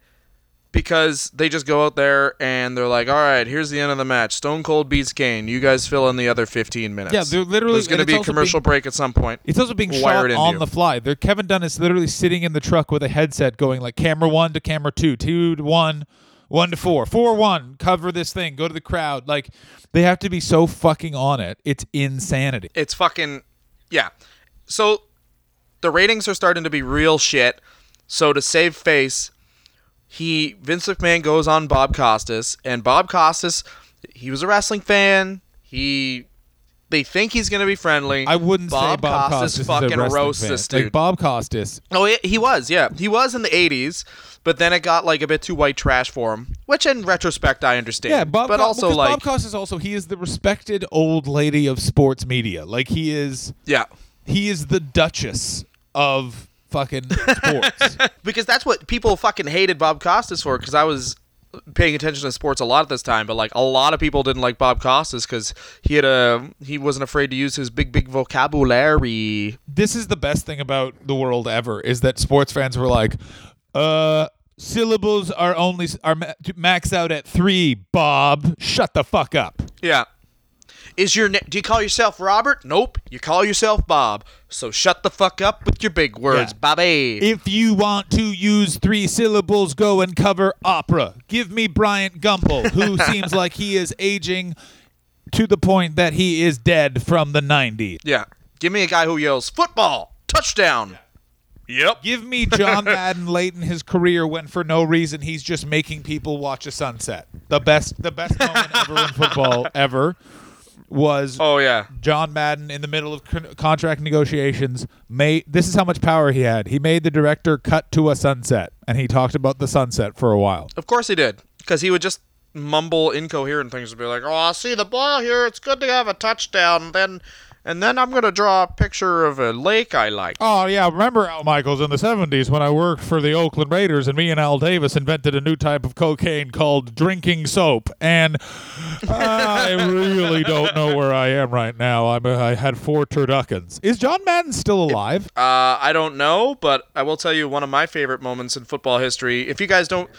S4: because they just go out there and they're like, "All right, here's the end of the match. Stone Cold beats Kane. You guys fill in the other 15 minutes."
S3: Yeah, they're literally-
S4: There's going to be a commercial
S3: being-
S4: break at some point.
S3: It's also being shot on
S4: you.
S3: the fly. They're, Kevin Dunn is literally sitting in the truck with a headset going like camera one to camera two, two to one, one to four, four one, cover this thing, go to the crowd. Like they have to be so fucking on it. It's insanity.
S4: It's fucking yeah. So the ratings are starting to be real shit. So to save face, he Vince McMahon goes on Bob Costas, and Bob Costas, he was a wrestling fan. He they think he's gonna be friendly.
S3: I wouldn't
S4: Bob
S3: say Bob
S4: Costas,
S3: Costas,
S4: fucking roasts
S3: fan.
S4: this dude.
S3: Like Bob Costas,
S4: Oh, he, he was, yeah. He was in the 80s, but then it got like a bit too white trash for him, which in retrospect I understand.
S3: yeah, Bob.
S4: but
S3: Co-
S4: also like
S3: Bob Costas also he is the respected old lady of sports media. Like he is,
S4: yeah.
S3: he is the Duchess of fucking sports.
S4: because that's what people fucking hated Bob Costas for. Because I was paying attention to sports a lot at this time, but like a lot of people didn't like Bob Costas because he had a he wasn't afraid to use his big big vocabulary.
S3: this is the best thing about the world ever is that sports fans were like, uh, syllables are only are max out at three. Bob, shut the fuck up.
S4: Yeah. Is your na- do you call yourself Robert? Nope. You call yourself Bob. So shut the fuck up with your big words,
S3: Yeah.
S4: Bobby.
S3: If you want to use three syllables, go and cover opera. Give me Bryant Gumbel, who seems like he is aging to the point that he is dead from the 90s.
S4: yeah. Give me a guy who yells football, touchdown. Yep.
S3: Give me John Madden late in his career when for no reason he's just making people watch a sunset. The best the best moment ever in football ever was
S4: Oh yeah.
S3: John Madden in the middle of con- contract negotiations made this is how much power he had. He made the director cut to a sunset and he talked about the sunset for a while.
S4: Of course he did, because he would just mumble incoherent things and be like, "Oh, I see the ball here. It's good to have a touchdown." And then, and then I'm gonna draw a picture of a lake I like.
S3: Oh yeah, remember Al Michaels in the '70s when I worked for the Oakland Raiders, and me and Al Davis invented a new type of cocaine called drinking soap. And I really don't know where I am right now. I'm I had four turduckens. Is John Madden still alive?
S4: Uh, I don't know, but I will tell you one of my favorite moments in football history. If you guys don't,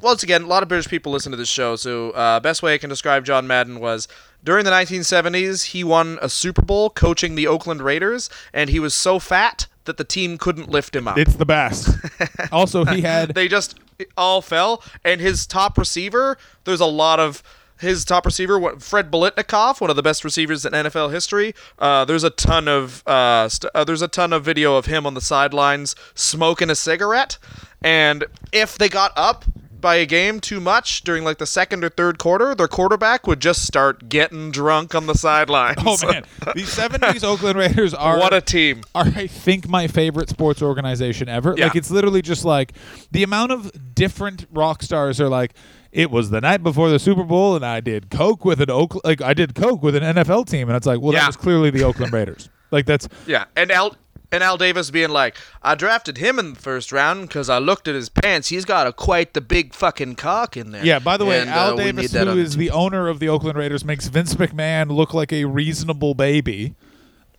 S4: once again, a lot of British people listen to this show, so uh, best way I can describe John Madden was During the 1970s, he won a Super Bowl coaching the Oakland Raiders, and he was so fat that the team couldn't lift him up.
S3: It's the best. also, he had
S4: they just all fell, and his top receiver. There's a lot of his top receiver, Fred Biletnikoff, one of the best receivers in NFL history. Uh, there's a ton of uh, st- uh, there's a ton of video of him on the sidelines smoking a cigarette, and if they got up by a game too much during like the second or third quarter, their quarterback would just start getting drunk on the sidelines.
S3: Oh man, the '70s Oakland Raiders are
S4: what a team!
S3: are I think my favorite sports organization ever.
S4: Yeah.
S3: Like it's literally just like the amount of different rock stars are like. It was the night before the Super Bowl, and I did coke with an Oak like I did coke with an NFL team, and it's like, well,
S4: Yeah.
S3: that was clearly the Oakland Raiders. Like that's
S4: Yeah, and Al and Al Davis being like, I drafted him in the first round because I looked at his pants. He's got a quite the big fucking cock in there.
S3: yeah. By the way,
S4: And,
S3: Al
S4: uh,
S3: Davis, who is the owner of the Oakland Raiders, makes Vince McMahon look like a reasonable baby.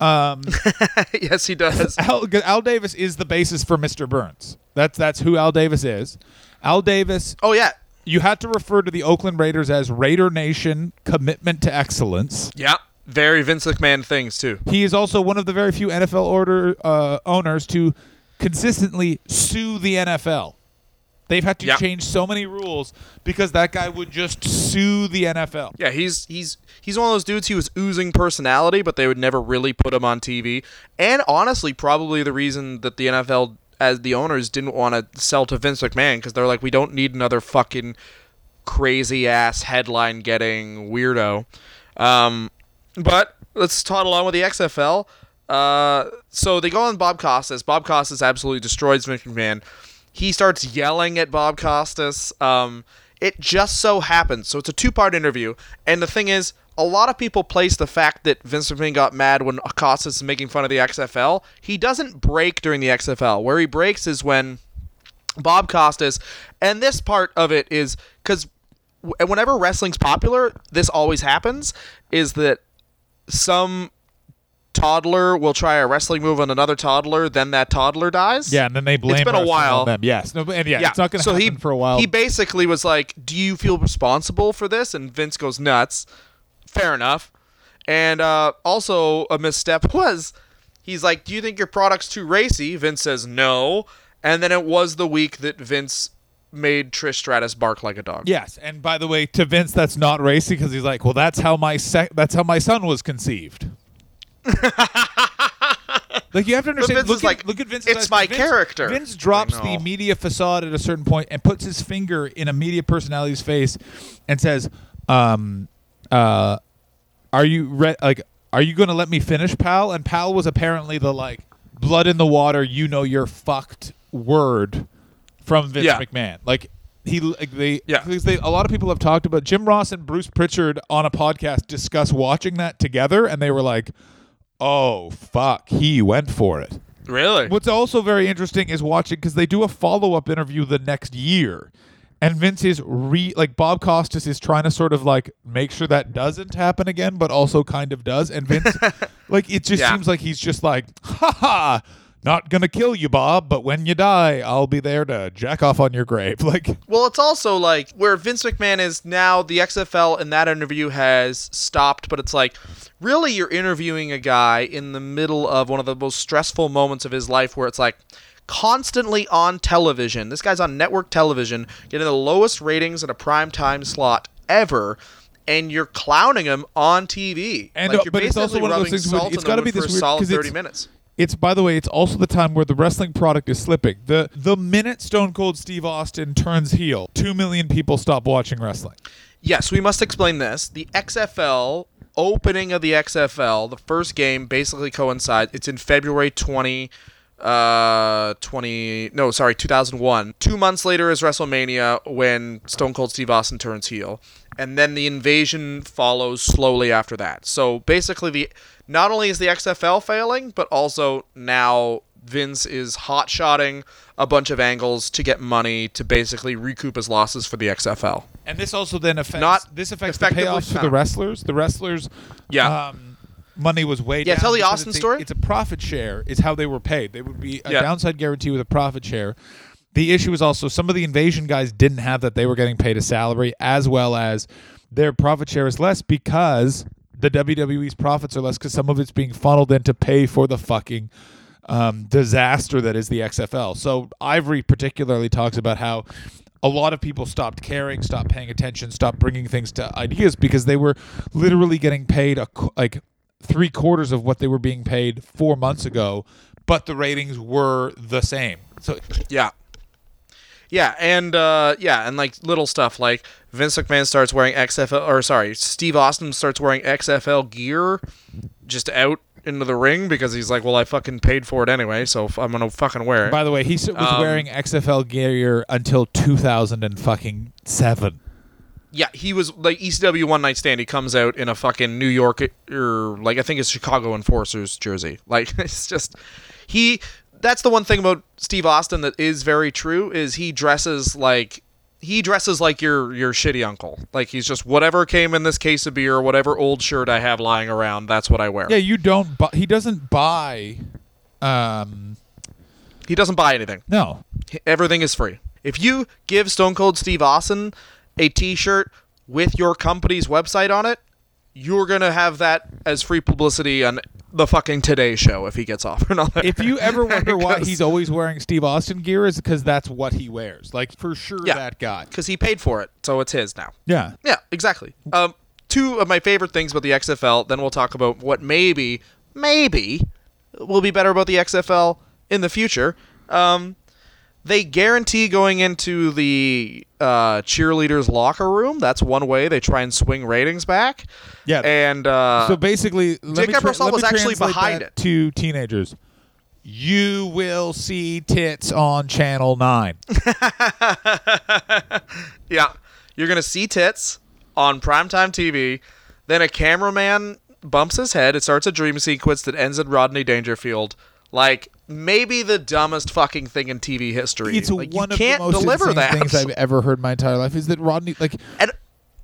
S4: yes, he does.
S3: Al, Al Davis is the basis for Mr. Burns. That's that's who Al Davis is. Al Davis
S4: Oh yeah,
S3: you had to refer to the Oakland Raiders as Raider Nation commitment to excellence.
S4: yeah. Very Vince McMahon things too.
S3: He is also one of the very few NFL order uh, owners to consistently sue the NFL. They've had to
S4: Yeah.
S3: change so many rules because that guy would just sue the NFL.
S4: Yeah, he's he's he's one of those dudes. He was oozing personality, but they would never really put him on TV. And honestly, probably the reason that the NFL, as the owners, didn't want to sell to Vince McMahon because they're like, we don't need another fucking crazy ass headline getting weirdo. Um, but let's toddle on with the XFL. Uh, so they go on Bob Costas. Bob Costas absolutely destroys Vince McMahon. He starts yelling at Bob Costas. Um, it just so happens. So it's a two part interview. And the thing is, a lot of people place the fact that Vince McMahon got mad when Costas is making fun of the XFL. He doesn't break during the XFL. Where he breaks is when Bob Costas, and this part of it is because whenever wrestling's popular, this always happens. Is that some toddler will try a wrestling move on another toddler, then that toddler dies?
S3: Yeah, and then they blame
S4: It's been a while.
S3: on them. Yes, no, and yeah, it's not going to
S4: so
S3: happen
S4: he,
S3: for a while.
S4: He basically was like, "Do you feel responsible for this?" And Vince goes nuts. Fair enough. And uh, also a misstep was, he's like, "Do you think your product's too racy?" Vince says no. And then it was the week that Vince made Trish Stratus bark like a dog.
S3: yes, and by the way, to Vince, that's not racy because he's like, well, that's how my sec- that's how my son was conceived. like you have to understand. Look at,
S4: like,
S3: look at Vince's
S4: "It's my
S3: Vince-
S4: character."
S3: Vince drops the media facade at a certain point and puts his finger in a media personality's face and says, um, uh, "Are you re- like? Are you going to let me finish, pal?" And pal was apparently the like blood in the water. You know you're fucked word from Vince
S4: Yeah.
S3: McMahon. Like he like they
S4: Yeah.
S3: because they a lot of people have talked about Jim Ross and Bruce Prichard on a podcast discuss watching that together and they were like, "Oh fuck, he went for it."
S4: Really?
S3: What's also very interesting is watching because they do a follow up interview the next year, and Vince is re like Bob Costas is trying to sort of like make sure that doesn't happen again, but also kind of does, and Vince like it just
S4: Yeah.
S3: seems like he's just like, ha ha. Not gonna kill you, Bob, but when you die, I'll be there to jack off on your grave. Like,
S4: Well, it's also like where Vince McMahon is now. The XFL in that interview has stopped, but it's like, really, you're interviewing a guy in the middle of one of the most stressful moments of his life, where it's like constantly on television. This guy's on network television, getting the lowest ratings in a prime time slot ever. And you're clowning him on TV,
S3: And,
S4: like,
S3: uh,
S4: you're
S3: but it's also one of those things it's
S4: the
S3: gotta be this
S4: a
S3: weird-
S4: solid
S3: 'cause
S4: thirty
S3: it's-
S4: minutes.
S3: It's by the way, it's also the time where the wrestling product is slipping. The the minute Stone Cold Steve Austin turns heel, two million people stop watching wrestling.
S4: Yes, we must explain this. The XFL opening of the XFL, the first game basically coincides. It's in February 20 uh 20 no sorry 2001 two months later is wrestlemania when stone cold steve austin turns heel and then the invasion follows slowly after that so basically the not only is the xfl failing but also now vince is hot shotting a bunch of angles to get money to basically recoup his losses for the xfl
S3: And this also then affects
S4: Not
S3: this affects the payoffs for the wrestlers. The wrestlers,
S4: Yeah.
S3: um, money was way
S4: Yeah,
S3: down
S4: tell the Austin
S3: it's a-
S4: story.
S3: It's a profit share. Is how they were paid. They would be a
S4: Yeah.
S3: downside guarantee with a profit share. The issue is also some of the invasion guys didn't have that. They were getting paid a salary as well as their profit share is less because the WWE's profits are less because some of it's being funneled in to pay for the fucking um, disaster that is the XFL. So Ivory particularly talks about how a lot of people stopped caring, stopped paying attention, stopped bringing things to ideas because they were literally getting paid a, like three quarters of what they were being paid four months ago, but the ratings were the same. So
S4: Yeah. Yeah, and uh, yeah, and like little stuff like Vince McMahon starts wearing XFL, or sorry, Steve Austin starts wearing XFL gear just out into the ring because he's like, well, I fucking paid for it anyway, so f- I'm gonna fucking wear it.
S3: By the way, he was
S4: Um,
S3: wearing XFL gear until 2000 and fucking seven.
S4: yeah, he was like ECW One Night Stand. He comes out in a fucking New York or like I think it's Chicago Enforcers jersey. Like it's just he. That's the one thing about Steve Austin that is very true is he dresses like he dresses like your your shitty uncle. Like he's just whatever came in this case of beer, whatever old shirt I have lying around, that's what I wear.
S3: Yeah, you don't. Bu- he doesn't buy. Um,
S4: He doesn't buy anything.
S3: no,
S4: Everything is free. If you give Stone Cold Steve Austin a T-shirt with your company's website on it, you're gonna have that as free publicity on the fucking Today Show if he gets off on that.
S3: if you ever wonder why he's always wearing Steve Austin gear, is because that's what he wears. Like for sure,
S4: Yeah.
S3: that guy.
S4: because he paid for it, so it's his now.
S3: Yeah,
S4: Yeah, exactly. Um, two of my favorite things about the XFL. Then we'll talk about what maybe, maybe, will be better about the XFL in the future. Um, they guarantee going into the uh, cheerleaders' locker room. That's one way they try and swing ratings back.
S3: Yeah.
S4: and uh,
S3: so basically,
S4: Dick
S3: tra-
S4: Ebersol was actually behind it.
S3: to teenagers. You will see tits on Channel Nine.
S4: Yeah. You're going to see tits on primetime TV. Then a cameraman bumps his head. It starts a dream sequence that ends in Rodney Dangerfield. Like, maybe the dumbest fucking thing in TV history.
S3: It's
S4: like,
S3: one
S4: you
S3: of
S4: can't
S3: the most
S4: deliver
S3: insane
S4: that.
S3: things I've ever heard in my entire life. Is that Rodney like
S4: and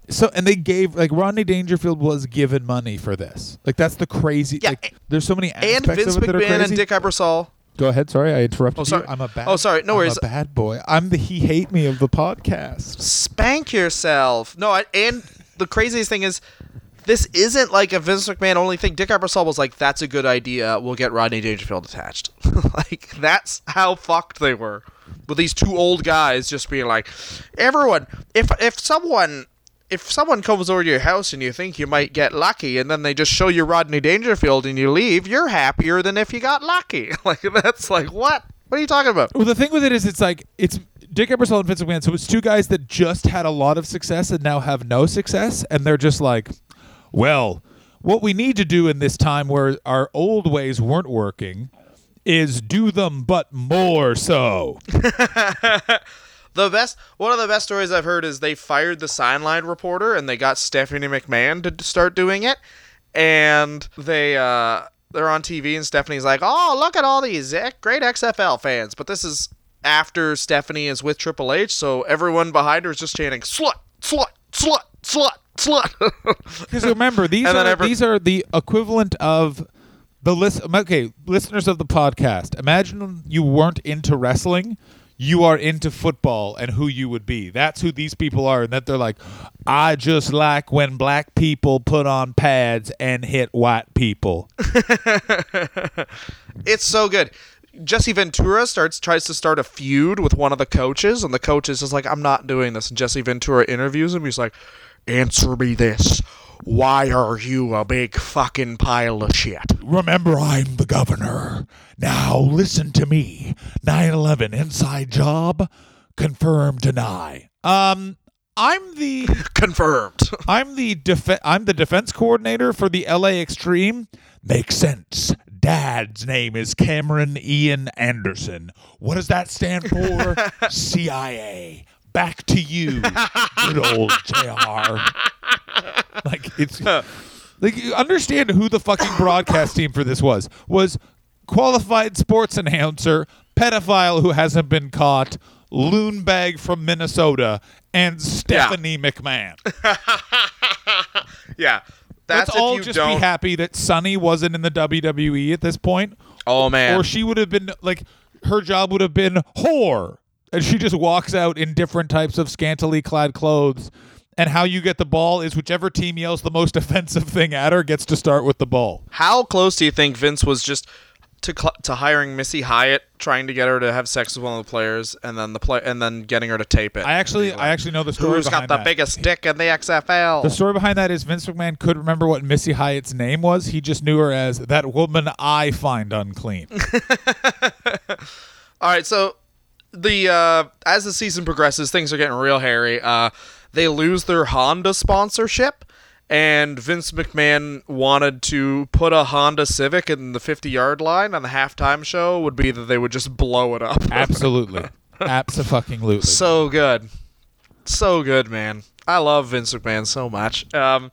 S3: so? And they gave like Rodney Dangerfield was given money for this. Like that's the crazy.
S4: Yeah,
S3: like, there's so many
S4: and Vince
S3: of it that are
S4: McMahon
S3: crazy.
S4: and Dick Ebersol.
S3: Go ahead. Sorry, I interrupted
S4: Oh, sorry.
S3: you. I'm a bad.
S4: Oh, sorry. No worries.
S3: I'm
S4: worries.
S3: a bad boy. I'm the he hate me of the podcast.
S4: Spank yourself. No, I, and the craziest thing is, this isn't like a Vince McMahon only thing. Dick Ebersol was like, "That's a good idea. We'll get Rodney Dangerfield attached." like that's how fucked they were with these two old guys just being like, "Everyone, if if someone." If someone comes over to your house and you think you might get lucky, and then they just show you Rodney Dangerfield and you leave, you're happier than if you got lucky. Like that's like what? What are you talking about?
S3: Well, the thing with it is, it's like it's Dick Ebersol and Vince McMahon. So it's two guys that just had a lot of success and now have no success, and they're just like, well, what we need to do in this time where our old ways weren't working is do them, but more so.
S4: The best, one of the best stories I've heard is they fired the sideline reporter and they got Stephanie McMahon to start doing it, and they uh they're on TV and Stephanie's like, oh look at all these great XFL fans, but this is after Stephanie is with Triple H, so everyone behind her is just chanting slut, slut, slut, slut, slut.
S3: Because remember, these
S4: And
S3: are
S4: every-
S3: these are the equivalent of the list. Okay, listeners of the podcast, imagine you weren't into wrestling. You are into football and who you would be. That's who these people are, and that they're like, I just like when black people put on pads and hit white people.
S4: It's so good. Jesse Ventura starts tries to start a feud with one of the coaches, and the coach is just like, "I'm not doing this." And Jesse Ventura interviews him. He's like, "Answer me this: Why are you a big fucking pile of shit?"
S3: Remember, I'm the governor. Now listen to me. 9/11 inside job. Confirm, deny. Um, I'm the
S4: Confirmed.
S3: I'm the def- I'm the defense coordinator for the LA Extreme. Makes sense. Dad's name is Cameron Ian Anderson. What does that stand for? CIA. Back to you, good old JR. Like it's like you understand who the fucking broadcast team for this was was qualified sports announcer, pedophile who hasn't been caught, loon bag from Minnesota, and Stephanie McMahon.
S4: yeah, that's
S3: Let's
S4: if
S3: all
S4: you
S3: just
S4: don't.
S3: be happy that Sunny wasn't in the WWE at this point,
S4: oh man,
S3: or she would have been like her job would have been whore, and she just walks out in different types of scantily clad clothes And how you get the ball is whichever team yells the most offensive thing at her gets to start with the ball.
S4: How close do you think Vince was just to cl- to hiring Missy Hyatt, trying to get her to have sex with one of the players, and then the play and then getting her to tape it?
S3: I actually,
S4: like,
S3: I actually know the story
S4: Who's got the
S3: that.
S4: biggest dick in the XFL?
S3: The story behind that is Vince McMahon could remember what Missy Hyatt's name was. He just knew her as that woman I find unclean.
S4: All right, so the uh, as the season progresses, things are getting real hairy. Uh, they lose their Honda sponsorship, and Vince McMahon wanted to put a Honda Civic in the 50 yard line on the halftime show. Would be that they would just blow it up.
S3: Absolutely, absolutely.
S4: so good, so good, man. I love Vince McMahon so much. Um,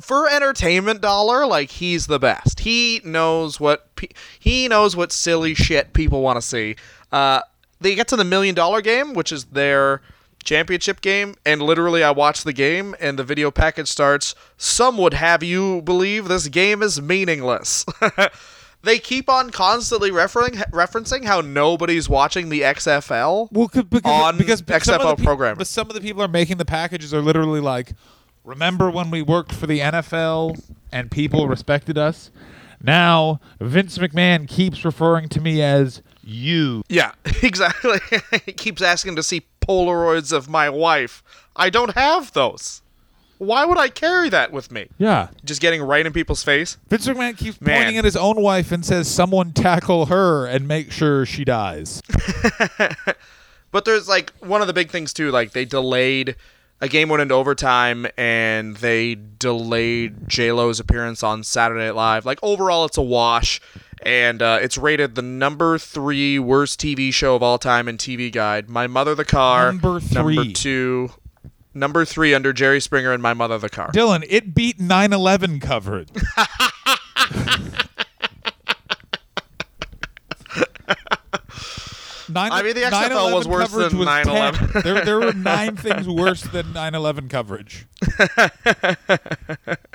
S4: for entertainment dollar, like he's the best. He knows what pe- he knows what silly shit people want to see. Uh, they get to the million dollar game, which is their championship game, and literally I watch the game, and the video package starts. Some would have you believe this game is meaningless. they keep on constantly referring referencing how nobody's watching the XFL.
S3: Well, because,
S4: on
S3: because of
S4: XFL programming.
S3: But some of the people are making the packages are literally like, remember when we worked for the NFL and people respected us? Now Vince McMahon keeps referring to me as you.
S4: Yeah, exactly. he keeps asking to see Polaroids of my wife. I don't have those. Why would I carry that with me?
S3: Yeah.
S4: Just getting right in people's face.
S3: Vince McMahon keeps
S4: Man.
S3: pointing at his own wife and says, "Someone tackle her and make sure she dies."
S4: But there's like one of the big things too. Like they delayed a game went into overtime, and they delayed J Lo's appearance on Saturday Night Live. Like overall, it's a wash, and uh, it's rated the number three worst TV show of all time in TV Guide. My Mother the Car.
S3: Number three, Number
S4: two. Number three under Jerry Springer and My Mother the Car.
S3: Dylan, it beat 9/11 coverage. Nine,
S4: I mean, the XFL was worse than
S3: was
S4: 9/11.
S3: there, there were nine things worse than 9/11 coverage.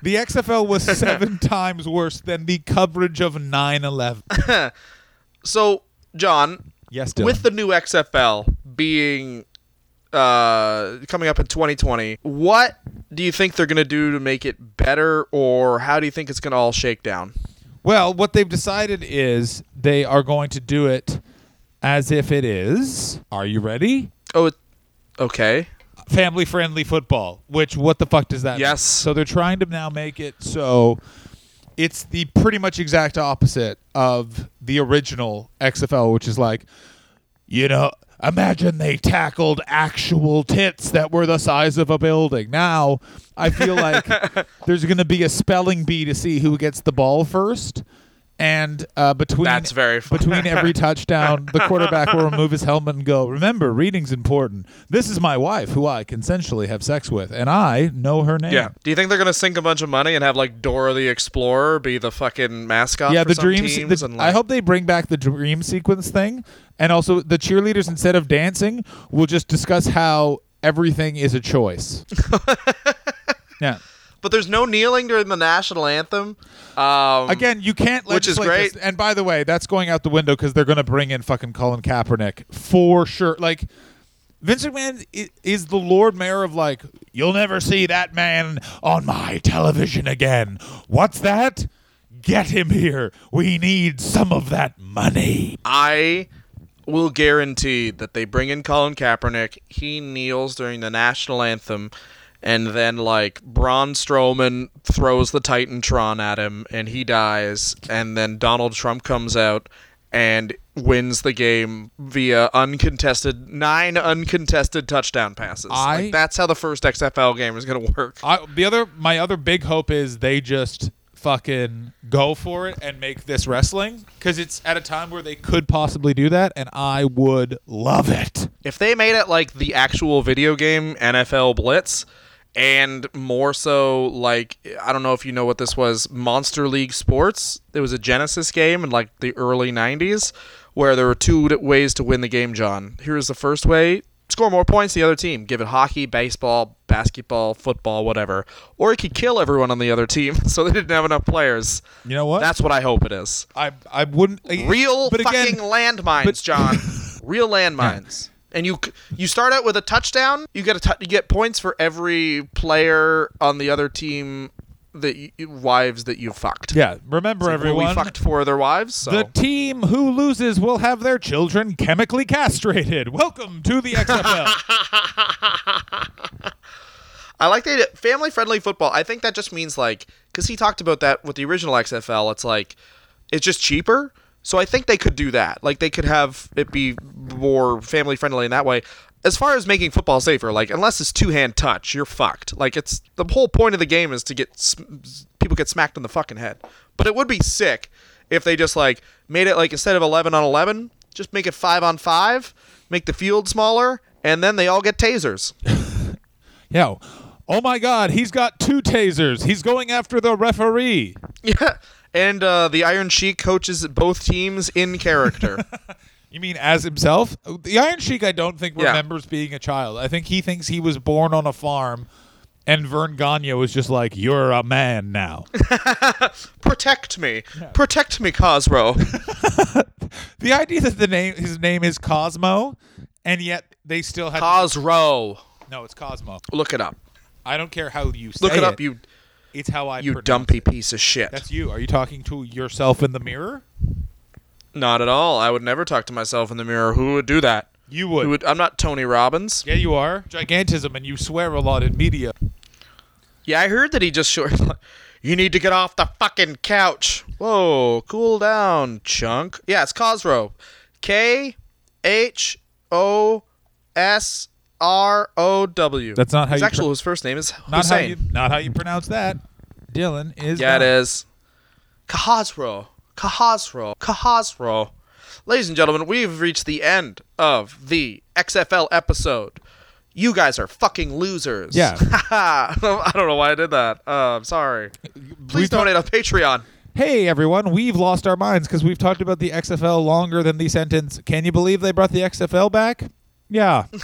S3: the XFL was seven times worse than the coverage of 9/11.
S4: So, John,
S3: Yes, Dylan.
S4: with the new XFL being uh, coming up in 2020, what do you think they're going to do to make it better, or how do you think it's going to all shake down?
S3: Well, what they've decided is they are going to do it as if it is. Are you ready?
S4: Oh, it, okay.
S3: family friendly football. Which what the fuck does that? mean?
S4: Yes.
S3: So they're trying to now make it so it's the pretty much exact opposite of the original XFL, which is like, you know, imagine they tackled actual tits that were the size of a building. Now I feel like there's going to be a spelling bee to see who gets the ball first. And uh, between
S4: That's very fun.
S3: between every touchdown, the quarterback will remove his helmet and go, "Remember, reading's important. This is my wife, who I consensually have sex with, and I know her name."
S4: Yeah. Do you think they're going to sink a bunch of money and have like Dora the Explorer be the fucking mascot?
S3: yeah.
S4: for
S3: The
S4: some
S3: dreams.
S4: teams
S3: the-
S4: and,
S3: I hope they bring back the dream sequence thing, and also the cheerleaders instead of dancing will just discuss how everything is a choice. yeah.
S4: But there's no kneeling during the national anthem. Um,
S3: Again, you can't
S4: Which is
S3: legislate this.
S4: great.
S3: And by the way, that's going out the window because they're going to bring in fucking Colin Kaepernick for sure. Like Vince McMahon is the Lord Mayor of like, you'll never see that man on my television again. What's that? Get him here. We need some of that money.
S4: I will guarantee that they bring in Colin Kaepernick. He kneels during the national anthem, and then like Braun Strowman throws the Titantron at him, and he dies. And then Donald Trump comes out and wins the game via uncontested nine uncontested touchdown passes.
S3: I-
S4: like, that's how the first XFL game is going to work.
S3: I, the other, my other big hope is they just fucking go for it and make this wrestling because it's at a time where they could possibly do that, and I would love it.
S4: If they made it like the actual video game NFL Blitz, and more so like I don't know if you know what this was, Monster League Sports. It was a Genesis game in like the early '90s, where there were two ways to win the game. John, here's the first way: score more points the other team. Give it hockey, baseball, basketball, football, whatever. Or it could kill everyone on the other team, so they didn't have enough players.
S3: You know what?
S4: That's what I hope it is.
S3: I I wouldn't
S4: Real
S3: but
S4: fucking
S3: again,
S4: landmines,
S3: but-
S4: John. Real landmines. And you you start out with a touchdown. You get a you get points for every player on the other team that you, wives that you fucked.
S3: Yeah, remember
S4: Well,
S3: everyone.
S4: we fucked four of their wives. So.
S3: The team who loses will have their children chemically castrated. Welcome to the XFL.
S4: I like the family friendly football. I think that just means like because he talked about that with the original XFL. It's like it's just cheaper. So I think they could do that. Like they could have it be more family friendly in that way. As far as making football safer, like unless it's two hand touch, you're fucked. Like it's the whole point of the game is to get sm- people get smacked in the fucking head. But it would be sick if they just like made it like instead of eleven on eleven, just make it five on five, make the field smaller, and then they all get tasers.
S3: yeah. Oh my God, he's got two tasers. He's going after the referee.
S4: Yeah, and uh, the Iron Sheik coaches both teams in character.
S3: You mean as himself? The Iron Sheik, I don't think
S4: Yeah.
S3: remembers being a child. I think he thinks he was born on a farm, and Verne Gagne was just like, "You're a man now."
S4: Protect me, protect me, Cosro.
S3: the idea that the name his name is Cosmo, and yet they still had
S4: Cosro.
S3: no, it's Cosmo.
S4: Look it up.
S3: I don't care how you say
S4: Look it up, you
S3: It's how I
S4: you dumpy
S3: it.
S4: piece of shit.
S3: That's you. Are you talking to yourself in the mirror?
S4: Not at all. I would never talk to myself in the mirror. Who would do that?
S3: You would.
S4: Would? I'm not Tony Robbins.
S3: Yeah, you are. Gigantism, and you swear a lot in media.
S4: Yeah, I heard that he just short. You need to get off the fucking couch. Whoa, cool down, chunk. Yeah, it's Cosro. K H O S R O W.
S3: That's not how
S4: his
S3: you
S4: actual
S3: pro-
S4: his first name is
S3: Not how you. Not how you pronounce that. Dylan is.
S4: Yeah, it is. Kahazro. Kahazro. Kahazro. Ladies and gentlemen, we've reached the end of the XFL episode. You guys are fucking losers.
S3: Yeah.
S4: I don't know why I did that. Uh, I'm sorry. Please donate on Patreon.
S3: Hey everyone, we've lost our minds because we've talked about the XFL longer than the sentence. Can you believe they brought the XFL back? Yeah.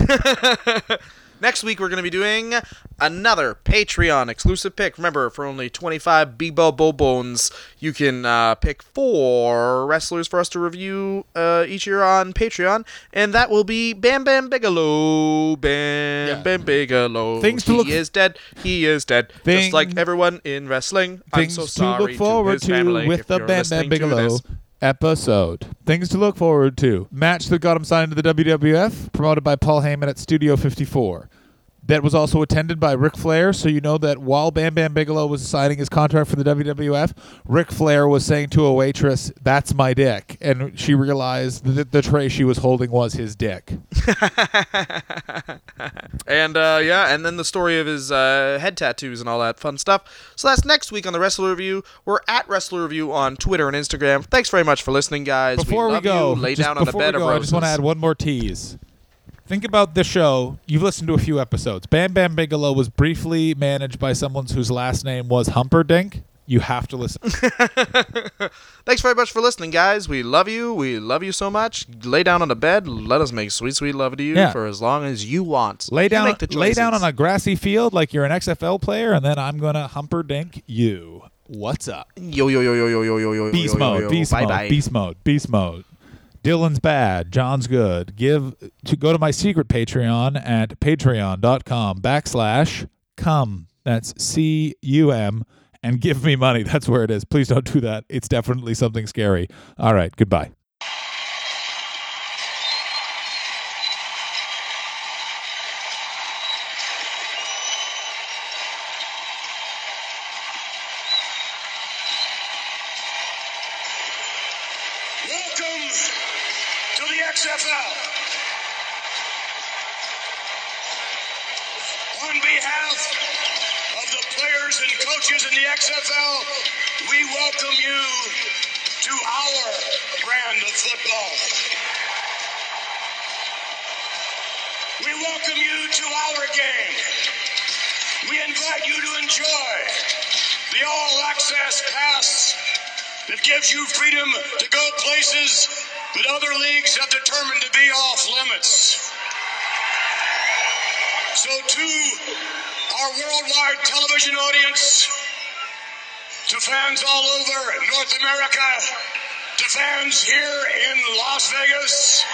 S4: Next week, we're going to be doing another Patreon exclusive pick. Remember, for only 25 Bebo Bobones, you can uh, pick four wrestlers for us to review uh, each year on Patreon. And that will be Bam Bam Bigelow. Bam
S3: Yeah.
S4: Bam Bigelow.
S3: Things to
S4: he
S3: look-
S4: is dead. He is dead.
S3: Thing-
S4: Just like everyone in wrestling. I'm
S3: Things
S4: so
S3: to look forward
S4: his
S3: to with
S4: if
S3: the
S4: you're
S3: Bam Bam
S4: listening to
S3: Bigelow
S4: this.
S3: Episode. Things to look forward to. Match that got him signed to the WWF, promoted by Paul Heyman at Studio 54. That was also attended by Ric Flair, so you know that while Bam Bam Bigelow was signing his contract for the WWF, Ric Flair was saying to a waitress, "That's my dick," and she realized that the tray she was holding was his dick.
S4: And uh, yeah, and then the story of his uh, head tattoos and all that fun stuff. So that's next week on the Wrestler Review. We're at Wrestler Review on Twitter and Instagram. Thanks very much for listening, guys.
S3: Before we,
S4: love
S3: go,
S4: you. lay down on the bed
S3: we
S4: of
S3: go, I just want to add one more tease. Think about the show. You've listened to a few episodes. Bam Bam Bigelow was briefly managed by someone whose last name was Humperdinck you have to listen.
S4: Thanks very much for listening, guys. We love you. We love you so much. Lay down on a bed. Let us make sweet, sweet love to you
S3: yeah.
S4: for as long as you want.
S3: Lay down, lay down on a grassy field like you're an XFL player, and then I'm gonna humperdink you. What's up?
S4: Yo yo yo yo yo yo yo yo.
S3: Beast
S4: yo,
S3: mode.
S4: Yo, yo.
S3: Beast
S4: bye
S3: mode.
S4: Bye.
S3: Beast mode. Beast mode. Dylan's bad. John's good. Give to go to my secret Patreon at patreon.com backslash come. That's C U M and give me money. That's where it is. Please don't do that. It's definitely something scary. All right, goodbye.
S7: you freedom to go places that other leagues have determined to be off limits. So, to our worldwide television audience, to fans all over North America, to fans here in Las Vegas,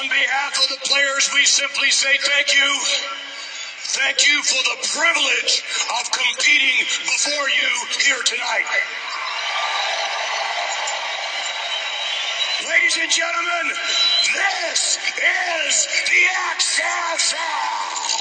S7: on behalf of the players, we simply say thank you. Thank you for the privilege of competing before you here tonight. Ladies and gentlemen, this is the XFL.